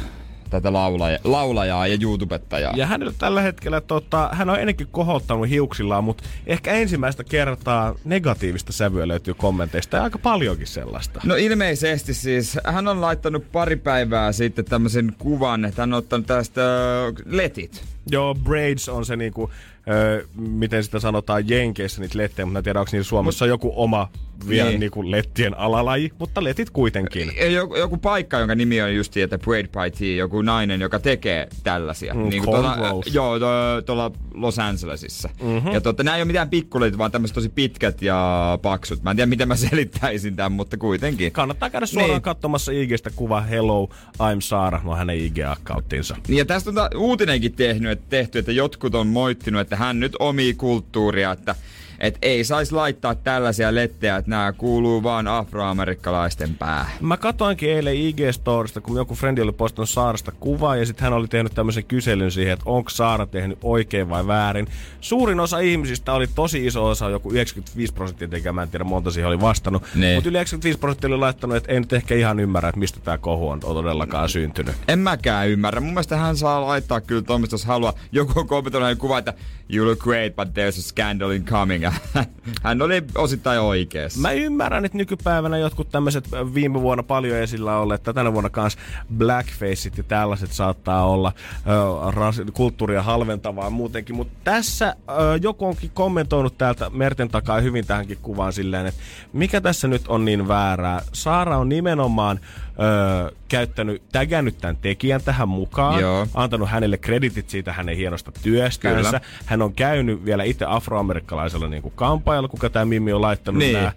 Speaker 3: tätä laulaja, laulajaa ja YouTubettajaa.
Speaker 4: Ja hän tällä hetkellä, tota, hän on ennenkin kohottanut hiuksillaan, mutta ehkä ensimmäistä kertaa negatiivista sävyä löytyy kommenteista ja aika paljonkin sellaista.
Speaker 3: No ilmeisesti siis, hän on laittanut pari päivää sitten tämmöisen kuvan, että hän on ottanut tästä ö, letit.
Speaker 4: Joo, braids on se niinku, ö, miten sitä sanotaan Jenkeissä niitä lettejä, mutta en tiedä, onko niillä Suomessa joku oma vielä
Speaker 3: Niin.
Speaker 4: niin. niinku lettien alalaji, mutta letit kuitenkin.
Speaker 3: Joku, joku paikka, jonka nimi on just että Braid by Tea, joku nainen, joka tekee tällaisia.
Speaker 4: Mm,
Speaker 3: Niin tuolla, joo, tuolla Los Angelesissa. Mm-hmm. Ja totta, nämä ei ole mitään pikkulit, vaan tämmöiset tosi pitkät ja paksut. Mä en tiedä, miten mä selittäisin tämän, mutta kuitenkin.
Speaker 4: Kannattaa käydä suoraan
Speaker 3: Niin.
Speaker 4: niin. katsomassa IGstä kuva Hello, I'm Sara, no hänen IG-akkauttinsa.
Speaker 3: Niin ja tästä on uutinenkin tehnyt, että tehty, että jotkut on moittinut, että hän nyt omii kulttuuria, että et ei saisi laittaa tällaisia lettejä, että nämä kuuluu vaan afroamerikkalaisten päähän.
Speaker 4: Mä katoinkin eilen IG-storista, kun joku frendi oli postannut Saarasta kuvaa ja sitten hän oli tehnyt tämmöisen kyselyn siihen, että onko Saara tehnyt oikein vai väärin. Suurin osa ihmisistä oli tosi iso osa, joku 95 prosenttia, eikä mä en tiedä monta siihen oli vastannut.
Speaker 3: Niin.
Speaker 4: Mutta yli 95 prosenttia oli laittanut, että ei nyt ehkä ihan ymmärrä, että mistä tämä kohu on todellakaan syntynyt.
Speaker 3: En mäkään ymmärrä. Mun mielestä hän saa laittaa kyllä tuommoista, jos haluaa. Joku on kommentoinut kuva, että you look great, but there's a scandal incoming. hän oli osittain oikeassa.
Speaker 4: Mä ymmärrän, että nykypäivänä jotkut tämmöiset viime vuonna paljon esillä olleet, tai tänä vuonna kanssa blackfaceit ja tällaiset saattaa olla ras, kulttuuria halventavaa muutenkin, mutta tässä ö, joku onkin kommentoinut täältä merten takaa hyvin tähänkin kuvaan silleen, että mikä tässä nyt on niin väärää. Saara on nimenomaan ö, käyttänyt, tägännyt tämän tekijän tähän mukaan,
Speaker 3: Joo.
Speaker 4: antanut hänelle kreditit siitä hänen hienosta työstänsä.
Speaker 3: Kyllä.
Speaker 4: Hän on käynyt vielä itse afroamerikkalaisella niin kuin kampaajalla, kuka tämä Mimmi on laittanut
Speaker 3: Niin.
Speaker 4: niin. nämä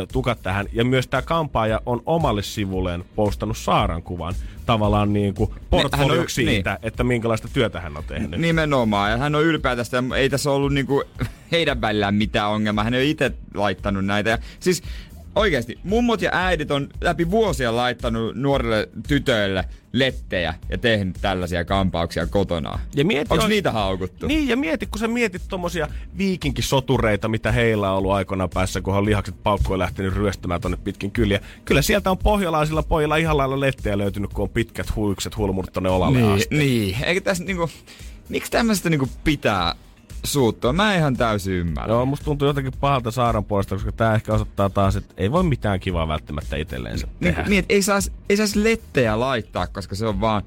Speaker 4: ö, tukat tähän. Ja myös tämä kampaaja on omalle sivulleen postannut Saaran kuvan tavallaan niin kuin portfolioksi
Speaker 3: Niin, hän on-
Speaker 4: siitä, että minkälaista työtä hän on tehnyt.
Speaker 3: Nimenomaan. Ja hän on ylpeä tästä. Ei tässä ollut niinku heidän välillään mitään ongelmaa. Hän ei ole itse laittanut näitä. Ja siis oikeasti, mummot ja äidit on läpi vuosia laittanut nuorille tytöille lettejä ja tehnyt tällaisia kampauksia kotona.
Speaker 4: Ja mieti,
Speaker 3: Onko
Speaker 4: on-
Speaker 3: niitä haukuttu?
Speaker 4: Niin, ja mieti, kun sä mietit tommosia viikinkisotureita, mitä heillä on ollut aikoinaan päässä, kun on lihakset paukkoon lähtenyt ryöstämään tonne pitkin kyliä. Kyllä sieltä on pohjalaisilla pojilla ihan lailla lettejä löytynyt, kun on pitkät huikset hulmurut tonne olalle
Speaker 3: Niin,
Speaker 4: asti.
Speaker 3: niin. Eikö tässä niinku, miksi tämmöistä niinku pitää suuttua? Mä en ihan täysin ymmärrä.
Speaker 4: Joo, musta tuntuu jotenkin pahalta Saaran puolesta, koska tää ehkä osoittaa taas, että ei voi mitään kivaa välttämättä itselleensä
Speaker 3: Niin,
Speaker 4: tehdä.
Speaker 3: niin, että ei saisi ei sais lettejä laittaa, koska se on vaan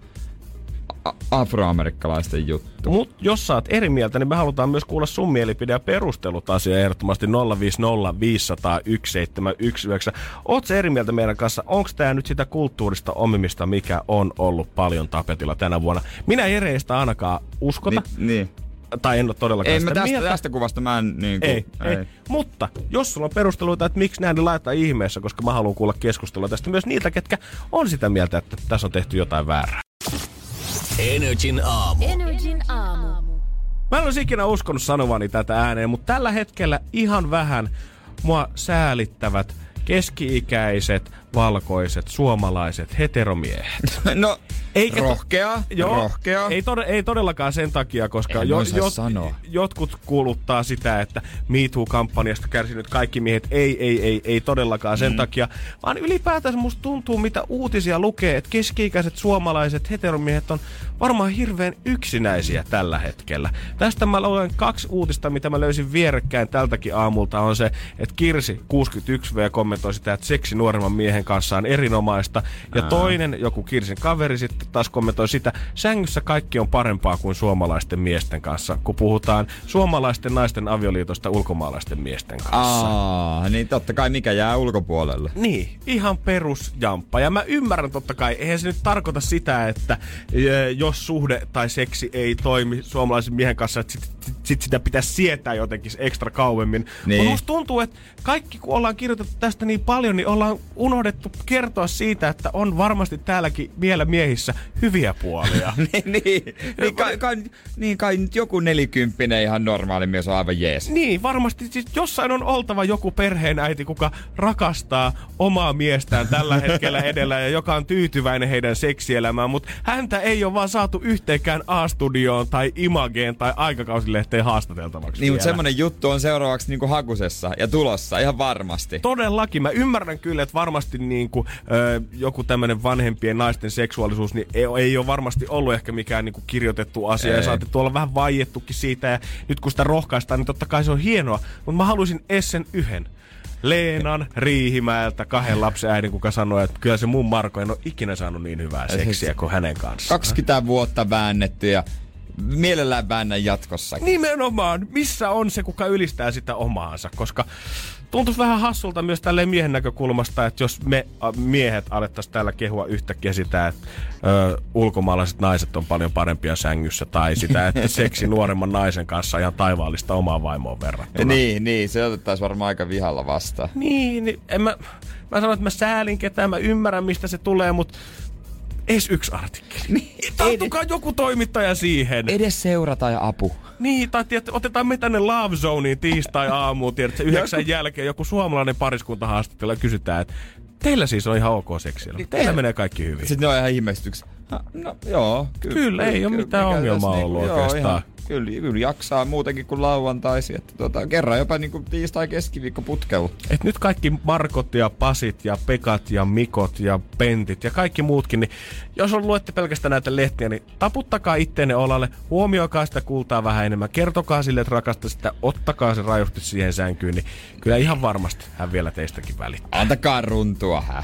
Speaker 3: afroamerikkalaisten juttu.
Speaker 4: Mut jos sä oot eri mieltä, niin me halutaan myös kuulla sun mielipide ja perustelut asiaa ehdottomasti 050 500 1719. Oot sä eri mieltä meidän kanssa? Onko tää nyt sitä kulttuurista omimista, mikä on ollut paljon tapetilla tänä vuonna? Minä Jere ei sitä ainakaan uskota.
Speaker 3: Ni, niin.
Speaker 4: Tai en ole todellakaan
Speaker 3: Ei
Speaker 4: sitä
Speaker 3: mä tästä,
Speaker 4: mieltä.
Speaker 3: tästä kuvasta mä en niin kuin,
Speaker 4: Ei, ei, ei. Mutta jos sulla on perusteluita, että miksi näin, niin laita ihmeessä, koska mä haluan kuulla keskustelua tästä myös niiltä, ketkä on sitä mieltä, että tässä on tehty jotain väärää.
Speaker 2: Energin aamu.
Speaker 8: Energin aamu.
Speaker 4: Mä en olisi ikinä uskonut sanovani tätä ääneen, mutta tällä hetkellä ihan vähän mua säälittävät keski-ikäiset, valkoiset, suomalaiset heteromiehet.
Speaker 3: No,
Speaker 4: Eikä to-
Speaker 3: rohkea, rohkea.
Speaker 4: Ei, tod- ei todellakaan sen takia, koska
Speaker 3: noin saa sanoa.
Speaker 4: jotkut kuuluttaa sitä, että MeToo-kampanjasta kärsinyt kaikki miehet. Ei, ei, ei, ei todellakaan sen mm. takia. Vaan ylipäätään musta tuntuu, mitä uutisia lukee, että keski-ikäiset suomalaiset heteromiehet on varmaan hirveän yksinäisiä tällä hetkellä. Tästä mä luen kaksi uutista, mitä mä löysin vierekkäin tältäkin aamulta, on se, että Kirsi 61V kommentoi sitä, että seksi nuoremman miehen kanssa on erinomaista. Ja
Speaker 3: Ää.
Speaker 4: toinen, joku Kirsin kaveri sitten taas kommentoi sitä, sängyssä kaikki on parempaa kuin suomalaisten miesten kanssa, kun puhutaan suomalaisten naisten avioliitosta ulkomaalaisten miesten kanssa.
Speaker 3: Aa, niin totta kai mikä jää ulkopuolelle.
Speaker 4: Niin, ihan perusjamppa. Ja mä ymmärrän totta kai, eihän se nyt tarkoita sitä, että ö, jos suhde tai seksi ei toimi suomalaisen miehen kanssa, että sit, sit, sit sitä pitäisi sietää jotenkin ekstra kauemmin.
Speaker 3: Niin.
Speaker 4: Mutta musta tuntuu, että kaikki kun ollaan kirjoitettu tästä niin paljon, niin ollaan unohdettu kertoa siitä, että on varmasti täälläkin vielä miehissä hyviä puolia.
Speaker 3: niin, niin, niin, kai, kai, niin kai nyt joku nelikymppinen ihan normaali mies on aivan jees.
Speaker 4: Niin, varmasti siis jossain on oltava joku perheenäiti, kuka rakastaa omaa miestään tällä hetkellä edellä ja joka on tyytyväinen heidän seksielämään, mutta häntä ei ole vaan saatu yhteenkään A-studioon tai Imageen tai aikakausilehteen haastateltavaksi
Speaker 3: Niin, mutta
Speaker 4: vielä.
Speaker 3: semmonen juttu on seuraavaksi niinku hakusessa ja tulossa, ihan varmasti.
Speaker 4: Todellakin. Mä ymmärrän kyllä, että varmasti niin kuin, ö, joku tämmöinen vanhempien naisten seksuaalisuus niin ei, ei ole varmasti ollut ehkä mikään niin kuin kirjoitettu asia.
Speaker 3: Ei.
Speaker 4: Ja saatettu olla vähän vaiettukin siitä. Ja nyt kun sitä rohkaistaan, niin totta kai se on hienoa. Mutta mä haluaisin edes sen yhden. Leenan Riihimäeltä kahden lapsen äidin, kuka sanoi, että kyllä se mun Marko en ole ikinä saanut niin hyvää seksiä kuin hänen kanssaan.
Speaker 3: 20 vuotta väännetty ja mielellään väännän jatkossakin.
Speaker 4: Nimenomaan, missä on se, kuka ylistää sitä omaansa, koska tuntuisi vähän hassulta myös tälle miehen näkökulmasta, että jos me miehet alettaisiin täällä kehua yhtäkkiä sitä, että ö, ulkomaalaiset naiset on paljon parempia sängyssä, tai sitä, että seksi nuoremman naisen kanssa on ihan taivaallista omaa vaimoon verrattuna.
Speaker 3: Niin, niin, se otettaisiin varmaan aika vihalla vastaan.
Speaker 4: Niin, niin en mä, mä sanon, että mä säälin ketään, mä ymmärrän mistä se tulee, mutta edes yksi artikkeli. Niin, Tarttukaa joku toimittaja siihen.
Speaker 3: Edes seurata ja apu.
Speaker 4: Niin, tai tiedät, otetaan me tänne Love Zoneen tiistai-aamuun, tiedätkö, yhdeksän jälkeen joku suomalainen pariskunta haastattelu ja kysytään, että teillä siis on ihan ok seksiä. Teillä menee kaikki hyvin.
Speaker 3: Sitten ne on ihan ihmestyksiä. No, no joo. Ky-
Speaker 4: Kyllä, ei oo mitään ongelmaa
Speaker 3: tässä
Speaker 4: ollut
Speaker 3: joo,
Speaker 4: oikeastaan.
Speaker 3: ihan- Kyllä, kyllä jaksaa muutenkin kuin lauantaisi. Että tota, kerran jopa niinku tiistai keskiviikko putkella.
Speaker 4: Et nyt kaikki Markot ja Pasit ja Pekat ja Mikot ja Pentit ja kaikki muutkin, niin jos on luette pelkästään näitä lehtiä, niin taputtakaa itteenne olalle, huomioikaa sitä kultaa vähän enemmän, kertokaa sille, että rakastaa sitä, ottakaa se rajusti siihen sänkyyn, niin kyllä ihan varmasti hän vielä teistäkin välittää.
Speaker 3: Antakaa runtua, hä?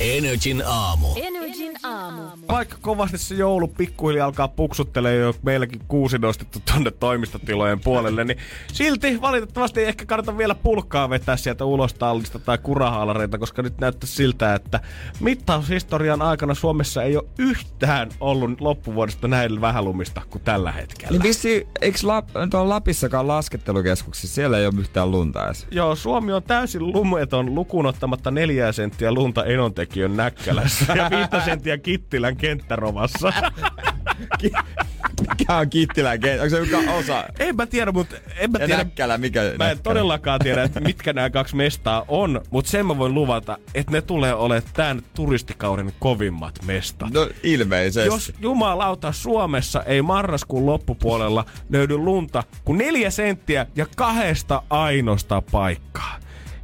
Speaker 2: Energin aamu.
Speaker 8: Energin aamu.
Speaker 4: Vaikka kovasti se joulu pikkuhiljaa alkaa puksuttelemaan jo meilläkin kuusi nostettu tonne toimistotilojen puolelle, niin silti valitettavasti ei ehkä kannata vielä pulkkaa vetää sieltä ulos tallista tai kurahaalareita, koska nyt näyttää siltä, että mittaushistorian aikana Suomessa ei ole yhtään ollut loppuvuodesta näin vähän lumista kuin tällä hetkellä.
Speaker 3: Niin vissi, eikö Lap, tuolla Lapissakaan laskettelukeskuksessa, siellä ei ole yhtään lunta edes?
Speaker 4: Joo, Suomi on täysin lumeton lukuun ottamatta neljää senttiä lunta Enontekijön näkkälässä ja viittä senttiä Kittilän kenttärovassa.
Speaker 3: Mikä on Kittilän kenttä? Onko se joka osa?
Speaker 4: En mä tiedä, mutta en mä
Speaker 3: Ja
Speaker 4: tiedä.
Speaker 3: Näkkälä, mikä
Speaker 4: Mä en
Speaker 3: Näkkälä?
Speaker 4: todellakaan tiedä, että mitkä nämä kaksi mestaa on, mutta sen mä voin luvata, että ne tulee olemaan tämän turistikauden kovimmat mestat.
Speaker 3: No ilmeisesti.
Speaker 4: Jos jumalauta Suomessa ei marraskuun loppupuolella löydy lunta kuin neljä senttiä ja kahdesta ainoasta paikkaa,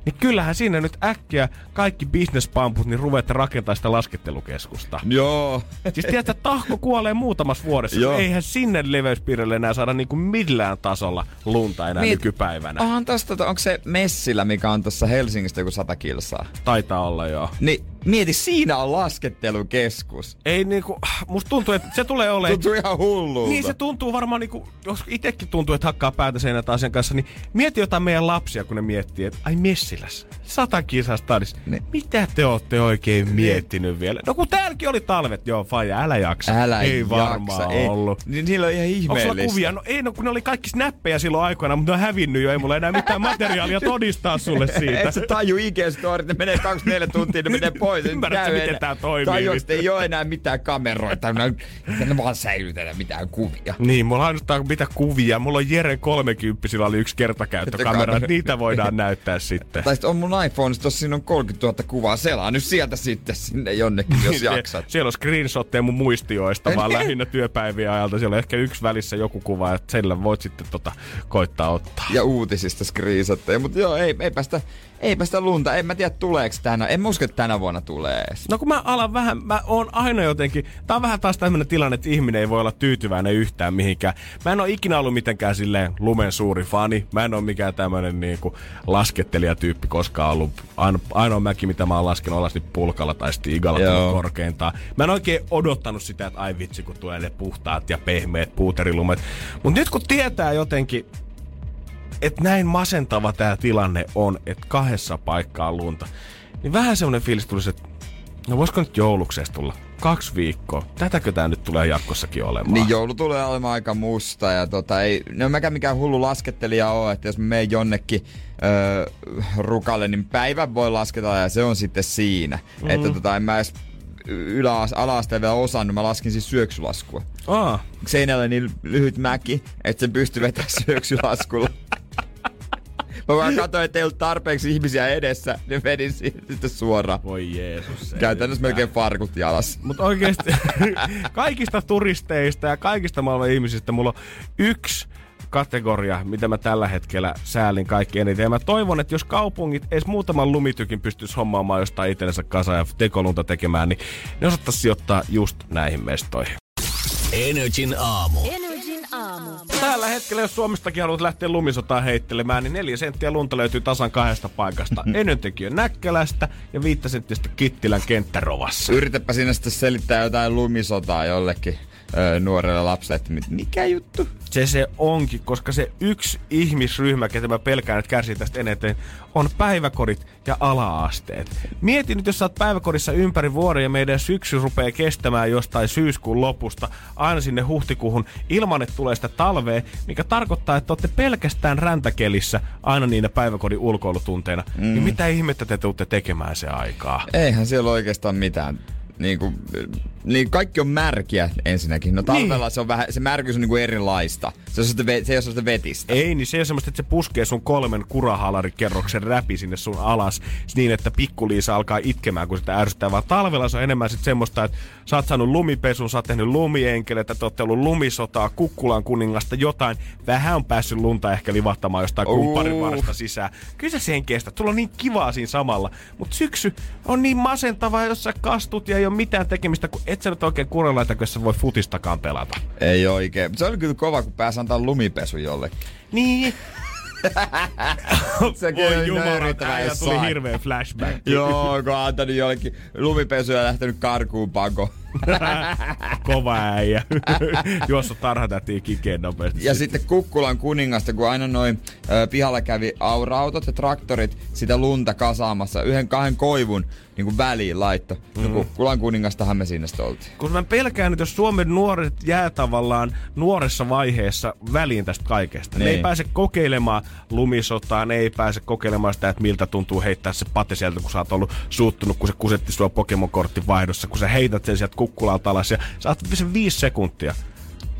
Speaker 4: niin kyllähän siinä nyt äkkiä kaikki bisnespamput niin ruveette rakentaa sitä laskettelukeskusta.
Speaker 3: Joo.
Speaker 4: Siis tiedätkö, että tahko kuolee muutamassa vuodessa.
Speaker 3: Joo.
Speaker 4: Eihän sinne leveyspiirille enää saada niinku millään tasolla lunta enää
Speaker 3: Niin.
Speaker 4: nykypäivänä.
Speaker 3: Onhan tosta, onko se Messillä, mikä on tuossa Helsingistä joku sata kilsaa?
Speaker 4: Taitaa olla joo.
Speaker 3: Niin Mieti, siinä on laskettelukeskus.
Speaker 4: Ei niinku, musta tuntuu, että se tulee olemaan...
Speaker 3: Tuntuu ihan hullulta.
Speaker 4: Niin se tuntuu varmaan niinku, jos itsekin tuntuu, että hakkaa päätä seinät asian kanssa, niin mieti jotain meidän lapsia, kun ne miettii, että ai Messiläs, sata kisaa stadis.
Speaker 3: Niin.
Speaker 4: Mitä te ootte oikein miettinyt vielä? No kun täälläkin oli talvet, joo, faija, älä jaksa.
Speaker 3: Älä
Speaker 4: ei
Speaker 3: jaksa,
Speaker 4: varmaan
Speaker 3: ei.
Speaker 4: ollut.
Speaker 3: Niin, niillä on ihan
Speaker 4: Onko
Speaker 3: ihmeellistä.
Speaker 4: kuvia? No ei, no kun ne oli kaikki snappeja silloin aikoina, mutta ne on hävinnyt jo. Ei mulla enää mitään materiaalia todistaa sulle siitä.
Speaker 3: Et sä taju IG-storit, ne menee 24 tuntia, ne menee pois. Ne
Speaker 4: Ymmärrätkö, miten
Speaker 3: enää.
Speaker 4: tää toimii nyt?
Speaker 3: että ei ole enää mitään kameroita. Ne, vaan säilytetään mitään kuvia.
Speaker 4: Niin, mulla on ainoastaan mitä kuvia. Mulla on Jere 30, sillä oli yksi kertakäyttökamera.
Speaker 3: Kamera.
Speaker 4: Niitä voidaan näyttää sitten.
Speaker 3: Tai sit on mun iPhone, tossa siinä on 30 000 kuvaa. Selaa nyt sieltä sitten sinne jonnekin, jos
Speaker 4: Sie-
Speaker 3: jaksat.
Speaker 4: Siellä on screenshotteja mun muistioista, vaan lähinnä työpäivien ajalta. Siellä on ehkä yksi välissä joku kuva, että sillä voit sitten tota, koittaa ottaa.
Speaker 3: Ja uutisista screenshotteja. Mutta joo, ei, eipä, sitä, eipä sitä lunta. En mä tiedä tuleeko tänä. En mä usko, että tänä vuonna tulee edes.
Speaker 4: No kun mä alan vähän, mä oon aina jotenkin, tää on vähän taas tämmönen tilanne, että ihminen ei voi olla tyytyväinen yhtään mihinkään. Mä en oo ikinä ollut mitenkään silleen lumen suuri fani. Mä en oo mikään tämmönen niinku lasketelijatyyppi koskaan ollut. Aino, ainoa mäki, mitä mä oon laskenut alas, niin pulkalla tai tullut korkeintaan. Mä en oikein odottanut sitä, että ai vitsi, kun tulee ne puhtaat ja pehmeät puuterilumet. Mut nyt kun tietää jotenkin, että näin masentava tämä tilanne on, että kahdessa paikkaa on lunta, niin vähän semmoinen fiilis tulisi, että no voisiko nyt jouluksesta tulla kaksi viikkoa? Tätäkö tämä nyt tulee jatkossakin olemaan?
Speaker 3: Niin joulu tulee olemaan aika musta ja tota, ei, no mäkään mikään hullu laskettelija ole, että jos mä menen jonnekin öö, rukalle, niin päivän voi lasketella ja se on sitten siinä. Mm. Että tota, en mä edes ylä ala vielä osannut, mä laskin siis syöksylaskua.
Speaker 4: Aa,
Speaker 3: Seinällä niin lyhyt mäki, että sen pystyy vetämään syöksylaskulla. Mä vaan katsoin, että ei ollut tarpeeksi ihmisiä edessä, niin vedin siitä sitten suoraan.
Speaker 4: voi Jeesus.
Speaker 3: Käytännössä melkein farkut jalassa.
Speaker 4: Mutta oikeasti kaikista turisteista ja kaikista maailman ihmisistä mulla on yksi kategoria, mitä mä tällä hetkellä säälin kaikki eniten. Ja mä toivon, että jos kaupungit edes muutaman lumitykin pystyisi hommaamaan jostain itsellensä kasa ja tekolunta tekemään, niin ne osattaisi sijoittaa just näihin mestoihin.
Speaker 2: Energin aamu.
Speaker 8: Energin aamu.
Speaker 4: Tällä hetkellä, jos Suomestakin haluat lähteä lumisotaan heittelemään, niin neljä senttiä lunta löytyy tasan kahdesta paikasta. Enöntekijön Näkkälästä ja viittä senttistä Kittilän kenttärovassa.
Speaker 3: Yritäpä sinne sitten selittää jotain lumisotaa jollekin öö, nuorelle lapselle, että mikä juttu?
Speaker 4: Se se onkin, koska se yksi ihmisryhmä, ketä mä pelkään, että kärsii tästä eniten, on päiväkodit ja ala-asteet. Mieti nyt, jos sä oot päiväkodissa ympäri vuoden ja meidän syksy rupeaa kestämään jostain syyskuun lopusta aina sinne huhtikuuhun ilman, että tulee sitä talvea, mikä tarkoittaa, että olette pelkästään räntäkelissä aina niinä päiväkodin ulkoilutunteina. Mm. Niin mitä ihmettä te tuutte tekemään se aikaa?
Speaker 3: Eihän siellä oikeastaan mitään. Niin kuin, niin kaikki on märkiä ensinnäkin. No talvella niin. se on vähän, se märkyys on niin kuin erilaista. Se, on se ei ole sellaista vetistä.
Speaker 4: Ei, niin se ei ole semmoista, että se puskee sun kolmen kurahaalarikerroksen räpi sinne sun alas niin, että pikkuliisa alkaa itkemään, kun sitä ärsyttää, vaan talvella se on enemmän sit semmoista, että sä oot saanut lumipesun, sä oot tehnyt lumienkeleitä, te ootte ollut lumisotaa, kukkulan kuningasta, jotain. Vähän on päässyt lunta ehkä livahtamaan jostain
Speaker 3: Uh.
Speaker 4: kumpparin varasta sisään. Kyllä se sen kestä. Tulla on niin kivaa siinä samalla. Mutta syksy on niin masentavaa, jos sä kastut ja ei ole mitään tekemistä, kun et sä nyt oikein kurelaita, kun sä voi futistakaan pelata.
Speaker 3: Ei oikein. Se oli kyllä kova, kun pääsi antaa lumipesu jollekin.
Speaker 4: Niin,
Speaker 3: Sekin
Speaker 4: Voi jumala, äijä tuli hirveä flashback.
Speaker 3: Joo, kun on antanut jollekin lumipesu ja lähtenyt karkuun pako.
Speaker 4: Kova äijä. Juossut tarhatätiin kikeen nopeasti.
Speaker 3: Ja sitten Kukkulan kuningasta, kun aina noin ö, pihalla kävi aura-autot ja traktorit sitä lunta kasaamassa yhden kahden koivun niin kuin väliin laitto. Mm. No Kukkulan kuningastahan me sinne oltiin.
Speaker 4: Kun mä pelkään, että jos Suomen nuoret jää tavallaan nuoressa vaiheessa väliin tästä kaikesta. Niin. Ne ei pääse kokeilemaan lumisotaa, ne ei pääse kokeilemaan sitä, että miltä tuntuu heittää se pate sieltä, kun sä oot ollut suuttunut, kun se kusetti sua Pokemon-kortin vaihdossa, kun sä heität sen sieltä kukkulalta alas ja sä oot sen viisi sekuntia.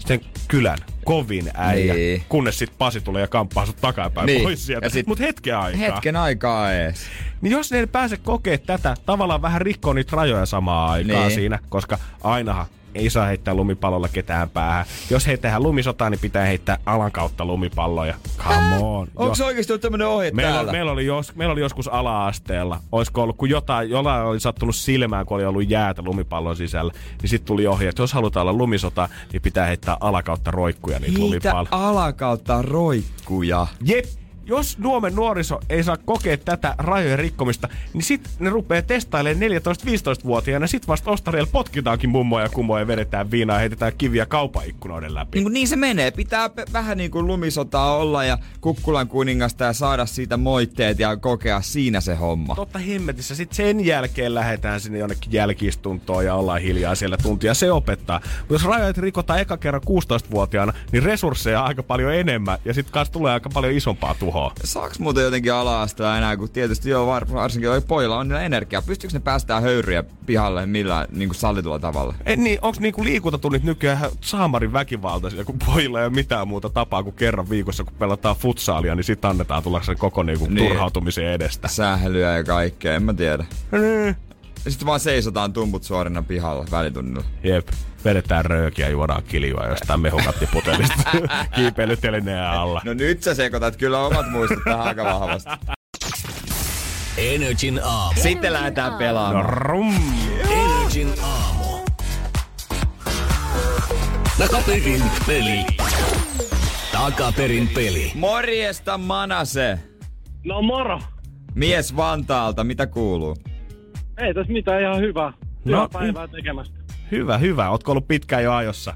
Speaker 4: Sitten kylän kovin äijä,
Speaker 3: Niin.
Speaker 4: kunnes sitten Pasi tulee ja kamppaa sut takapäin
Speaker 3: Niin.
Speaker 4: pois sieltä.
Speaker 3: Ja sit-
Speaker 4: Mut hetken aikaa.
Speaker 3: Hetken aikaa ees.
Speaker 4: Niin jos ne ei pääse kokea tätä, tavallaan vähän rikkoo niitä rajoja samaa aikaa
Speaker 3: Niin.
Speaker 4: siinä, koska ainahan ei saa heittää lumipallolla ketään päähän. Jos heitetään lumisotaa, niin pitää heittää alan kautta lumipalloja. Come on.
Speaker 3: Onko
Speaker 4: Jo-
Speaker 3: oikeesti ollut tämmönen ohje
Speaker 4: Meillä,
Speaker 3: täällä?
Speaker 4: meillä, oli jos, meillä oli joskus ala-asteella, olisiko ollut, kun jotain, jollain oli sattunut silmään, kun oli ollut jäätä lumipallon sisällä, niin sitten tuli ohje, että jos halutaan olla lumisota, niin pitää heittää alakautta roikkuja niitä
Speaker 3: Niitä
Speaker 4: lumipalloja.
Speaker 3: alakautta roikkuja.
Speaker 4: Jep, jos Nuomen nuoriso ei saa kokea tätä rajojen rikkomista, niin sit ne rupeaa testailemaan 14-15-vuotiaana. Sit vasta Ostariella potkitaankin mummoja ja kumoja vedetään viinaa ja heitetään kiviä kaupaikkunoiden läpi.
Speaker 3: Niin, niin se menee. Pitää p- vähän niin kuin lumisotaa olla ja kukkulan kuningasta ja saada siitä moitteet ja kokea siinä se homma.
Speaker 4: Totta hemmetissä. Sitten sen jälkeen lähdetään sinne jonnekin jälkistuntoon ja ollaan hiljaa siellä tuntia. Se opettaa. Mutta jos rajat rikotaan eka kerran 16-vuotiaana, niin resursseja on aika paljon enemmän ja sitten kanssa tulee aika paljon isompaa tuhoa.
Speaker 3: Saaks muuten jotenkin ala enää, kun tietysti joo, var, varsinkin oi pojilla on niillä energiaa. Pystyykö ne päästää höyryjä pihalle millään niin kuin sallitulla tavalla?
Speaker 4: En niin, onks niinku liikuntatunnit nykyään ihan saamarin väkivaltaisia, kun pojilla ei ole mitään muuta tapaa kuin kerran viikossa, kun pelataan futsaalia, niin sit annetaan tulla sen koko niinku
Speaker 3: Niin.
Speaker 4: turhautumisen edestä.
Speaker 3: Sählyä ja kaikkea, en mä tiedä.
Speaker 4: Niin.
Speaker 3: Ja sitten vaan seisotaan tumput suorina pihalla välitunnilla.
Speaker 4: Jep, vedetään röökiä ja juodaan kiljua jostain mehukattiputelista kiipeilytelineen alla.
Speaker 3: No nyt sä sekoitat kyllä omat muistot tähän aika vahvasti.
Speaker 2: Energin aamu.
Speaker 3: Sitten lähdetään
Speaker 4: No
Speaker 3: pelaamaan.
Speaker 4: rum!
Speaker 2: Energin aamu. Takaperin peli. Takaperin peli.
Speaker 3: Morjesta Manase!
Speaker 7: No moro.
Speaker 3: Mies Vantaalta, mitä kuuluu?
Speaker 7: Ei tässä mitään ihan hyvää.
Speaker 4: No,
Speaker 7: Hyvää päivää tekemästä.
Speaker 4: Hyvä, hyvä. Ootko ollut pitkään jo ajossa?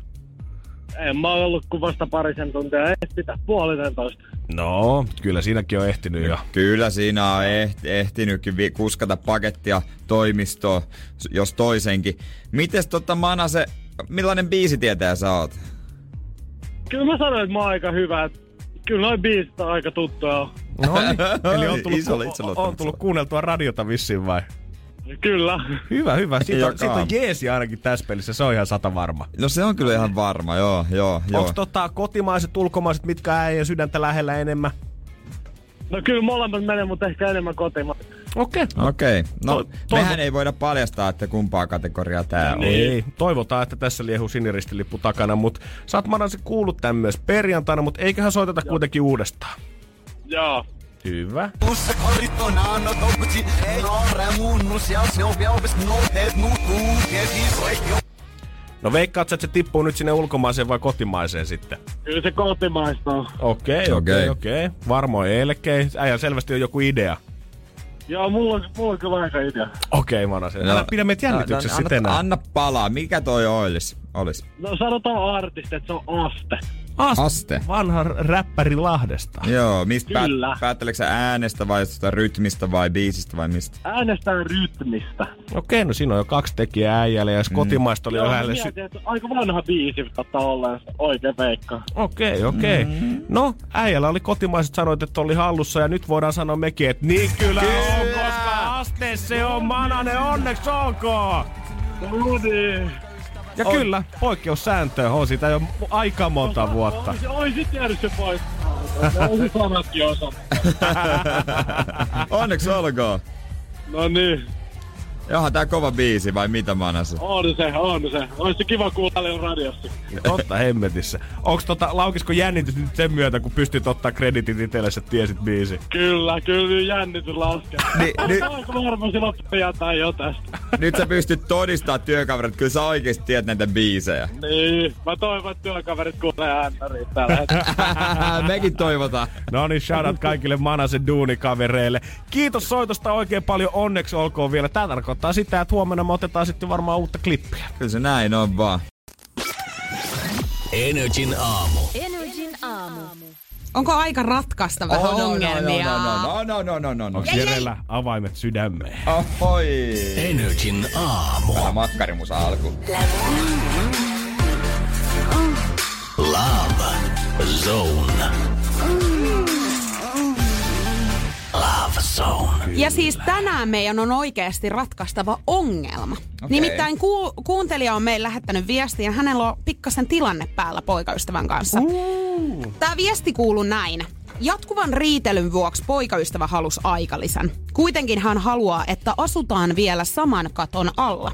Speaker 7: En mä oon ollut kuin vasta parisen tuntia. Ei pitää puolitentoista.
Speaker 4: No, kyllä siinäkin on ehtinyt jo.
Speaker 3: Kyllä siinä on ehti, ehtinytkin vi- kuskata pakettia toimistoon, jos toisenkin. Mites tota Manase, millainen biisitietäjä sä oot?
Speaker 7: Kyllä mä sanoin, että mä oon aika hyvä. Kyllä noin biisit on aika tuttuja.
Speaker 4: No niin. Eli on tullut, on, on tullut kuunneltua radiota vissiin vai?
Speaker 7: Kyllä.
Speaker 4: Hyvä, hyvä. Siitä on, siitä on jeesi ainakin tässä pelissä. Se on ihan sata varma.
Speaker 3: No se on kyllä ihan varma, joo, joo, joo.
Speaker 4: Onko tota kotimaiset, ulkomaiset, mitkä äijän sydäntä lähellä enemmän?
Speaker 7: No kyllä molemmat menee, mutta ehkä enemmän kotimaan.
Speaker 4: Okei. Okay.
Speaker 3: Okei, okay. no
Speaker 4: To- toivo-
Speaker 3: mehän ei voida paljastaa, että kumpaa kategoriaa tää on.
Speaker 4: Ei, toivotaan, että tässä liehuu siniristilippu takana, mutta sä oot Manasi kuullut tän myös perjantaina, mutta eiköhän soiteta kuitenkin uudestaan.
Speaker 7: Joo.
Speaker 4: Hyvä. No veikkaat että se tippuu nyt sinne ulkomaiseen vai kotimaiseen sitten?
Speaker 7: Kyllä se kotimaista on.
Speaker 4: Okei,
Speaker 3: Okei.
Speaker 4: okei, okei. Varmoin elkei. Äijä selvästi on joku idea.
Speaker 7: Joo, mulla on, mulla on kyllä aika idea.
Speaker 4: Okei, Manase. Älä pidä meitä jännityksessä
Speaker 3: no,
Speaker 4: sitten
Speaker 3: anna,
Speaker 4: enää.
Speaker 3: anna palaa, mikä toi olis? olis?
Speaker 7: No sanotaan artisti, että se on Aste.
Speaker 4: Aste.
Speaker 3: Aste.
Speaker 4: Vanha räppäri Lahdesta.
Speaker 3: Joo, mistä päät,
Speaker 7: Kyllä.
Speaker 3: päättelekö sä äänestä vai jostain rytmistä vai biisistä vai mistä?
Speaker 7: Äänestään rytmistä.
Speaker 4: Okei, no siinä on jo kaksi tekijää äijälle, ja jos
Speaker 3: Mm.
Speaker 4: kotimaista oli
Speaker 7: Joo,
Speaker 4: jo
Speaker 7: mä
Speaker 4: lähelle sy-
Speaker 7: että aika vanha biisi kattaa olleen oikein veikka.
Speaker 4: Okei, okei.
Speaker 3: Mm.
Speaker 4: No, äijällä oli kotimaiset sanoit, että oli hallussa ja nyt voidaan sanoa mekin, että niin kyllä, on,
Speaker 3: Kyllä.
Speaker 4: koska aste se on manane, onneksi!
Speaker 7: No niin.
Speaker 4: Ja kyllä, poikkeussääntö on sitä jo aika monta vuotta.
Speaker 7: Ois, oisit jäänyt se pois. Oisit sanatkin osa.
Speaker 3: Onneksi olkoon.
Speaker 7: No niin.
Speaker 3: Johan tää kova biisi vai mitä manassa?
Speaker 7: On se, on se. Ois se kiva kuulla paljon radiossa.
Speaker 4: Totta hemmetissä. Onks tota, laukisko jännitys nyt sen myötä, kun pystyt ottaa kreditit itsellesi, että tiesit biisi?
Speaker 7: Kyllä, kyllä jännitys laskee.
Speaker 3: Ni- ni-
Speaker 7: Aika varma silloin jotain jo tästä.
Speaker 3: Nyt sä pystyt todistaa työkaverit, että kyllä sä oikeesti tiedät näitä biisejä.
Speaker 7: Niin, mä toivon, että työkaverit kuulee ääntäriä tällä hetkellä.
Speaker 3: Mekin toivotaan.
Speaker 4: No niin, shoutout kaikille Manasen duunikavereille. Kiitos soitosta oikein paljon, onneksi olkoon vielä. Tämä tarkoittaa sitä, että huomenna me otetaan sitten varmaan uutta klippiä.
Speaker 3: Kyllä se näin on vaan.
Speaker 2: Energin aamu.
Speaker 8: Energin aamu.
Speaker 6: Onko aika ratkaista vähän
Speaker 3: Oh, no,
Speaker 6: ongelmia?
Speaker 3: No, no, no, no, no, no, no.
Speaker 4: Onko Jerellä avaimet sydämeen?
Speaker 3: Ohoi.
Speaker 2: Energin aamu.
Speaker 3: Tää makkarimusa alku.
Speaker 2: Love Zone. Love Zone.
Speaker 6: Ja siis tänään meidän on oikeasti ratkaistava ongelma. Okay. Nimittäin ku- kuuntelija on meille lähettänyt viestiä ja hänellä on pikkasen tilanne päällä poikaystävän kanssa. Uh. Tämä viesti kuuluu näin. Jatkuvan riitelyn vuoksi poikaystävä halusi aikalisän. Kuitenkin hän haluaa, että asutaan vielä saman katon alla.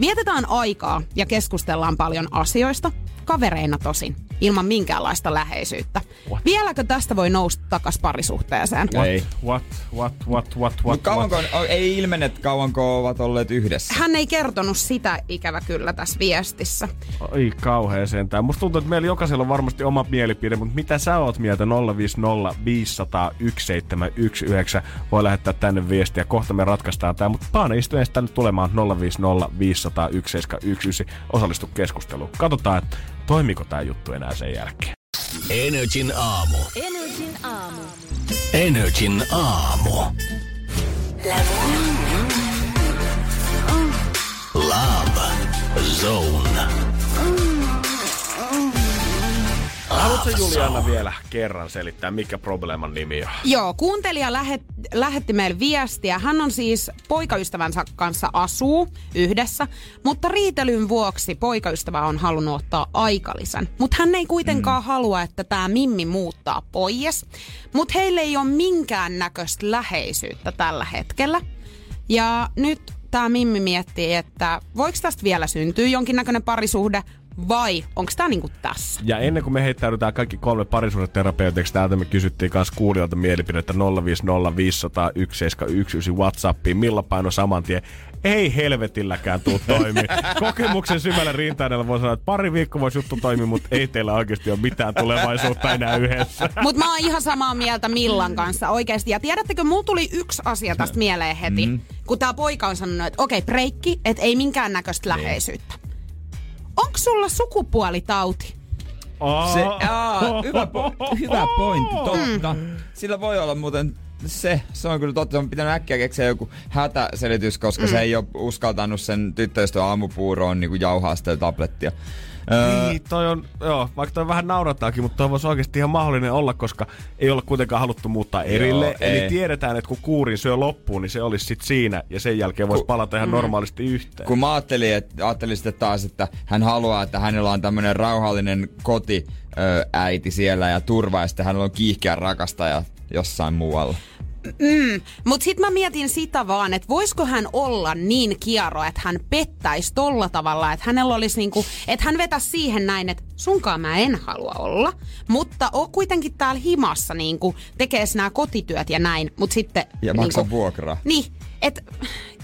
Speaker 6: Vietetään aikaa ja keskustellaan paljon asioista, kavereina tosin. Ilman minkäänlaista läheisyyttä.
Speaker 4: What?
Speaker 6: Vieläkö tästä voi nousta takas parisuhteeseen?
Speaker 3: Ei.
Speaker 4: What, what, what, what, what,
Speaker 3: Mut kauanko,
Speaker 4: what?
Speaker 3: ei ilmene, että kauanko ovat olleet yhdessä.
Speaker 6: Hän ei kertonut sitä ikävä kyllä tässä viestissä.
Speaker 4: Oi kauhea sentään. Musta tuntuu, että meillä jokaisella on varmasti oma mielipide, mutta mitä sä oot mieltä 050 500 1719 voi lähettää tänne viestiä. Kohta me ratkaistaan tämä, mutta Paana istu ensin tänne tulemaan 050 500 1719. Osallistu keskusteluun. Katsotaan, että toimiko tämä juttu enää sen jälkeen.
Speaker 2: Energin aamu.
Speaker 8: Energin aamu.
Speaker 2: Energin aamu. Love Zone.
Speaker 4: Haluatko Juliana vielä kerran selittää, mikä probleeman nimi on?
Speaker 6: Joo, kuuntelija lähet, lähetti meille viestiä. Hän on siis poikaystävänsä kanssa asuu yhdessä, mutta riitelyn vuoksi poikaystävä on halunnut ottaa aikalisän. Mutta hän ei kuitenkaan mm. halua, että tämä Mimmi muuttaa pois. Mutta heille ei ole minkään näköistä läheisyyttä tällä hetkellä. Ja nyt tämä Mimmi miettii, että voiko tästä vielä syntyä jonkinnäköinen parisuhde vai onko tämä niinku tässä?
Speaker 4: Ja ennen kuin me heittäydytään kaikki kolme parisuhdeterapeutiksi, täältä me kysyttiin myös kuulijoilta mielipidettä 050 500 1719 Whatsappiin. Milla paino saman tien? Ei helvetilläkään tuu toimi. Kokemuksen syvällä rintaäänellä voi sanoa, että pari viikkoa voisi juttu toimia, mutta ei teillä oikeasti ole mitään tulevaisuutta enää yhdessä.
Speaker 6: Mutta mä oon ihan samaa mieltä Millan kanssa oikeasti. Ja tiedättekö, mulla tuli yksi asia tästä mieleen heti. Mm. Kun tää poika on sanonut, että okei, breikki, että ei minkään näköistä läheisyyttä. Onko sulla sukupuolitauti?
Speaker 3: Se, aa, hyvä, po, hyvä pointti, totta. Sillä voi olla muuten se, se on kyllä totta. Se on pitänyt äkkiä keksiä joku hätäselitys, koska mm. se ei ole uskaltanut sen tyttöystävän aamupuuroon niin jauhaa sitä tablettia. Öö,
Speaker 4: Niin, toi on, joo, vaikka toi vähän naurattaakin, mutta toi voisi oikeasti ihan mahdollinen olla, koska ei ole kuitenkaan haluttu muuttaa erille.
Speaker 3: Joo,
Speaker 4: Eli
Speaker 3: ei.
Speaker 4: tiedetään, että kun kuurin syö loppuun, niin se olisi sit siinä, ja sen jälkeen voisi palata ihan normaalisti yhteen.
Speaker 3: kun mä ajattelin, että, ajattelin sitten taas, että hän haluaa, että hänellä on tämmöinen rauhallinen koti ö, äiti siellä ja turva, ja sitten hänellä on kiihkeä rakastaja jossain muualla.
Speaker 6: Mm. Mutta sitten mä mietin sitä vaan, että voisiko hän olla niin kiaro, että hän pettäisi tolla tavalla, että hänellä olisi niinku, että hän vetäisi siihen näin, että sunkaan mä en halua olla, mutta on kuitenkin täällä himassa niinku, tekee nämä kotityöt ja näin, mutta sitten...
Speaker 3: Ja maksaa vuokraa.
Speaker 6: Niin, että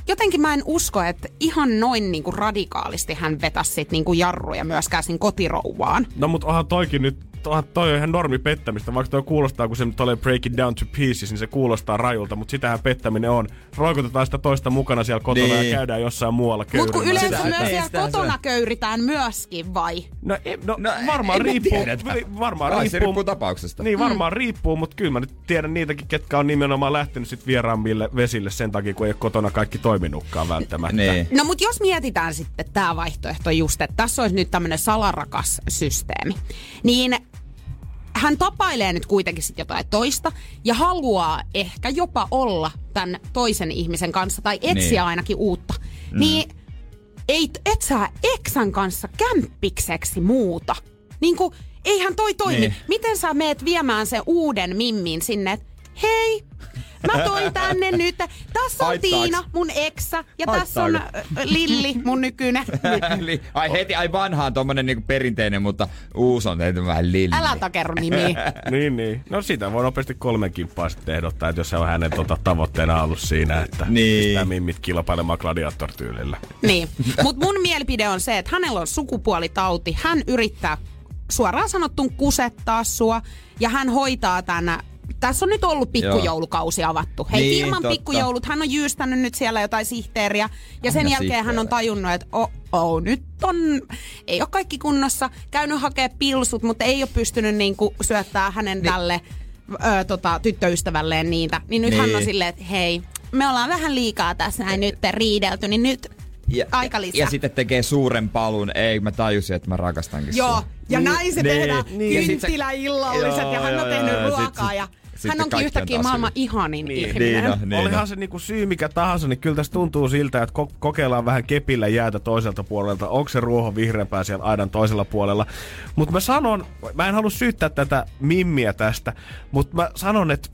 Speaker 6: jotenkin mä en usko, että ihan noin niinku radikaalisti hän vetäisi sit niinku jarruja myöskään siinä kotirouvaan.
Speaker 4: No mut onhan toikin nyt, onhan toi on ihan normi pettämistä, vaikka toi kuulostaa, kun se nyt tulee break it down to pieces, niin se kuulostaa rajulta, mutta sitähän pettäminen on. Roikotetaan sitä toista mukana siellä kotona
Speaker 3: Niin.
Speaker 4: ja käydään jossain muualla
Speaker 6: Mutta kun yleensä
Speaker 3: Sitä-
Speaker 6: myös siellä
Speaker 3: sitä se-
Speaker 6: kotona köyritään myöskin, vai?
Speaker 4: No, ei, no,
Speaker 3: No,
Speaker 4: varmaan riippuu. Varmaan
Speaker 3: Kai
Speaker 4: riippuu.
Speaker 3: se riippuu tapauksesta.
Speaker 4: Niin, varmaan mm. riippuu, mutta kyllä mä nyt tiedän niitäkin, ketkä on nimenomaan lähtenyt sit vieraammille vesille sen takia, kun ei ole kotona kaikki toiminutkaan välttämättä.
Speaker 3: Niin.
Speaker 6: No mutta jos mietitään sitten tämä vaihtoehto just, että tässä olisi nyt tämmöinen salarakas systeemi, niin hän tapailee nyt kuitenkin sit jotain toista ja haluaa ehkä jopa olla tämän toisen ihmisen kanssa tai etsiä
Speaker 3: Niin.
Speaker 6: ainakin uutta. Mm. Niin ei, et sä eksän kanssa kämppikseksi muuta. Niin kuin, eihän toi toimi.
Speaker 3: Niin.
Speaker 6: Miten sä meet viemään sen uuden mimmin sinne, että hei, mä toin tänne nyt. Tässä on
Speaker 3: Haittaaks?
Speaker 6: Tiina, mun eksä, ja tässä on äh, Lilli, mun nykyinen.
Speaker 3: Li- ai heti, ai vanhaan tommonen niinku perinteinen, mutta uusi on tehty vähän lilli.
Speaker 6: Älä takerro nimiä.
Speaker 4: niin, niin. No sitä voi nopeasti kolmen kimppaa sitten ehdottaa, että jos se on hänen tota, tavoitteena ollut siinä, että
Speaker 3: Niin.
Speaker 4: pistää mimmit kilpailemaan gladiator-tyylillä.
Speaker 6: Niin. Mutta mun mielipide on se, että hänellä on sukupuolitauti. Hän yrittää suoraan sanottun kusettaa sua ja hän hoitaa tänä tässä on nyt ollut pikkujoulukausi avattu. Hei,
Speaker 3: Niin,
Speaker 6: ilman
Speaker 3: totta.
Speaker 6: pikkujoulut, hän on jyystänyt nyt siellä jotain sihteeriä. Ja sen
Speaker 3: Aina
Speaker 6: jälkeen hän on tajunnut, että oh, oh, nyt on, ei ole kaikki kunnossa. Käynyt hakea pilsut, mutta ei ole pystynyt niinku syöttää hänen niin. tälle ö, tota, tyttöystävälleen niitä. Niin nyt niin. hän on
Speaker 3: Niin.
Speaker 6: silleen, että hei, me ollaan vähän liikaa tässä näin nyt riidelty, niin nyt
Speaker 3: ja,
Speaker 6: aika lisää.
Speaker 3: Ja sitten tekee suuren palun. Ei, mä tajusin, että mä rakastankin
Speaker 6: Joo,
Speaker 3: sua.
Speaker 6: ja
Speaker 3: Niin,
Speaker 6: näin se
Speaker 3: niin,
Speaker 6: tehdään
Speaker 3: niin. Ja
Speaker 6: kynttiläillalliset ja
Speaker 3: Joo,
Speaker 6: hän on
Speaker 3: joo,
Speaker 6: tehnyt
Speaker 3: joo, ja sit-
Speaker 6: ruokaa ja
Speaker 3: sitten
Speaker 6: hän onkin
Speaker 3: on
Speaker 6: yhtäkkiä
Speaker 3: taas
Speaker 6: maailman
Speaker 3: hyvin.
Speaker 6: ihanin
Speaker 4: Niin.
Speaker 6: ihminen.
Speaker 3: Niin on, niin
Speaker 4: Olihan
Speaker 3: on.
Speaker 4: se niinku syy mikä tahansa, niin kyllä tässä tuntuu siltä, että ko- kokeillaan vähän kepillä jäätä toiselta puolelta. Onko se ruoho vihreämpää siellä aidan toisella puolella? Mutta mä sanon, mä en halua syyttää tätä mimmiä tästä, mutta mä sanon, että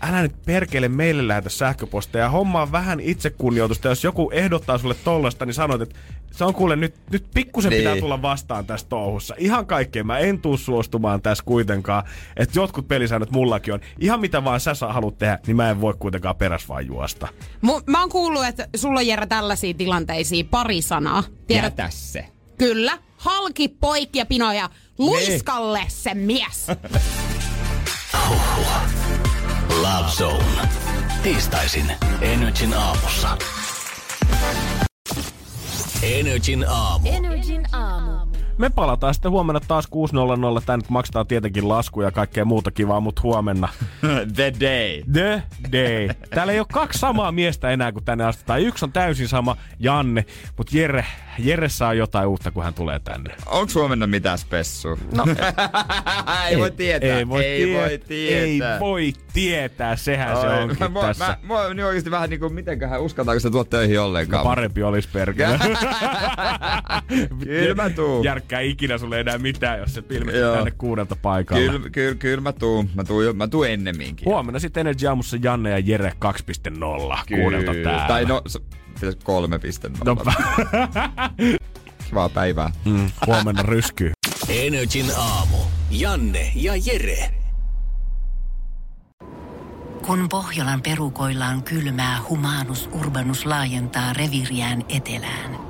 Speaker 4: älä nyt perkele meille lähetä sähköposteja. Hommaa vähän itsekunnioitusta. Jos joku ehdottaa sulle tollasta, niin sanoit, että se on kuule nyt, nyt pikkusen
Speaker 3: Niin.
Speaker 4: pitää tulla vastaan tässä touhussa. Ihan kaikkeen mä en tuu suostumaan tässä kuitenkaan. Että jotkut pelisäännöt mullakin on. Ihan mitä vaan sä saa haluat tehdä, niin mä en voi kuitenkaan peräs vaan juosta.
Speaker 6: Mu- mä oon kuullut, että sulla on Jere tällaisia tilanteisiin pari sanaa. Tiedät,
Speaker 3: Jätä se.
Speaker 6: kyllä. Halki poikia pinoja. Luiskalle se mies.
Speaker 2: Love Zone. Tiistaisin Energin aamussa. Energin aamu.
Speaker 8: Energin aamu.
Speaker 4: Me palataan sitten huomenna taas 6.00. Tän nyt maksetaan tietenkin laskuja ja kaikkea muuta kivaa, mutta huomenna
Speaker 3: The day.
Speaker 4: The Day. Täällä ei ole kaksi samaa miestä enää kuin tänne asti. Tai yksi on täysin sama, Janne. Mutta Jere, Jere saa jotain uutta, kun hän tulee tänne.
Speaker 3: Onko huomenna mitään spessua?
Speaker 4: No,
Speaker 3: ei, voi tietää.
Speaker 4: Ei voi,
Speaker 3: ei
Speaker 4: tie-
Speaker 3: voi tietää.
Speaker 4: Ei voi tietää, sehän se
Speaker 3: Oi,
Speaker 4: onkin
Speaker 3: mä,
Speaker 4: tässä.
Speaker 3: Mä, mä, mä niin oikeasti vähän niinku, mitenköhän uskaltaako se tulla töihin ollenkaan.
Speaker 4: No parempi olisi perkele.
Speaker 3: Kyllä mä tuun.
Speaker 4: Järkkää ikinä sulle enää mitään, jos se ilmestyy
Speaker 3: Joo.
Speaker 4: tänne kuudelta paikalla.
Speaker 3: Kyllä, kyllä, kyllä mä tuun. Mä tuun, jo- mä tuun ennemminkin.
Speaker 4: Huomenna sitten Energy Aamussa Janne ja Jere 2.0 kuudelta täällä.
Speaker 3: Tai no, se- pitäis 3.0.
Speaker 4: No,
Speaker 3: Kivaa päivää.
Speaker 4: mm, huomenna ryskyy.
Speaker 2: Energin aamu. Janne ja Jere.
Speaker 9: Kun Pohjolan perukoillaan kylmää, humanus urbanus laajentaa reviriään etelään.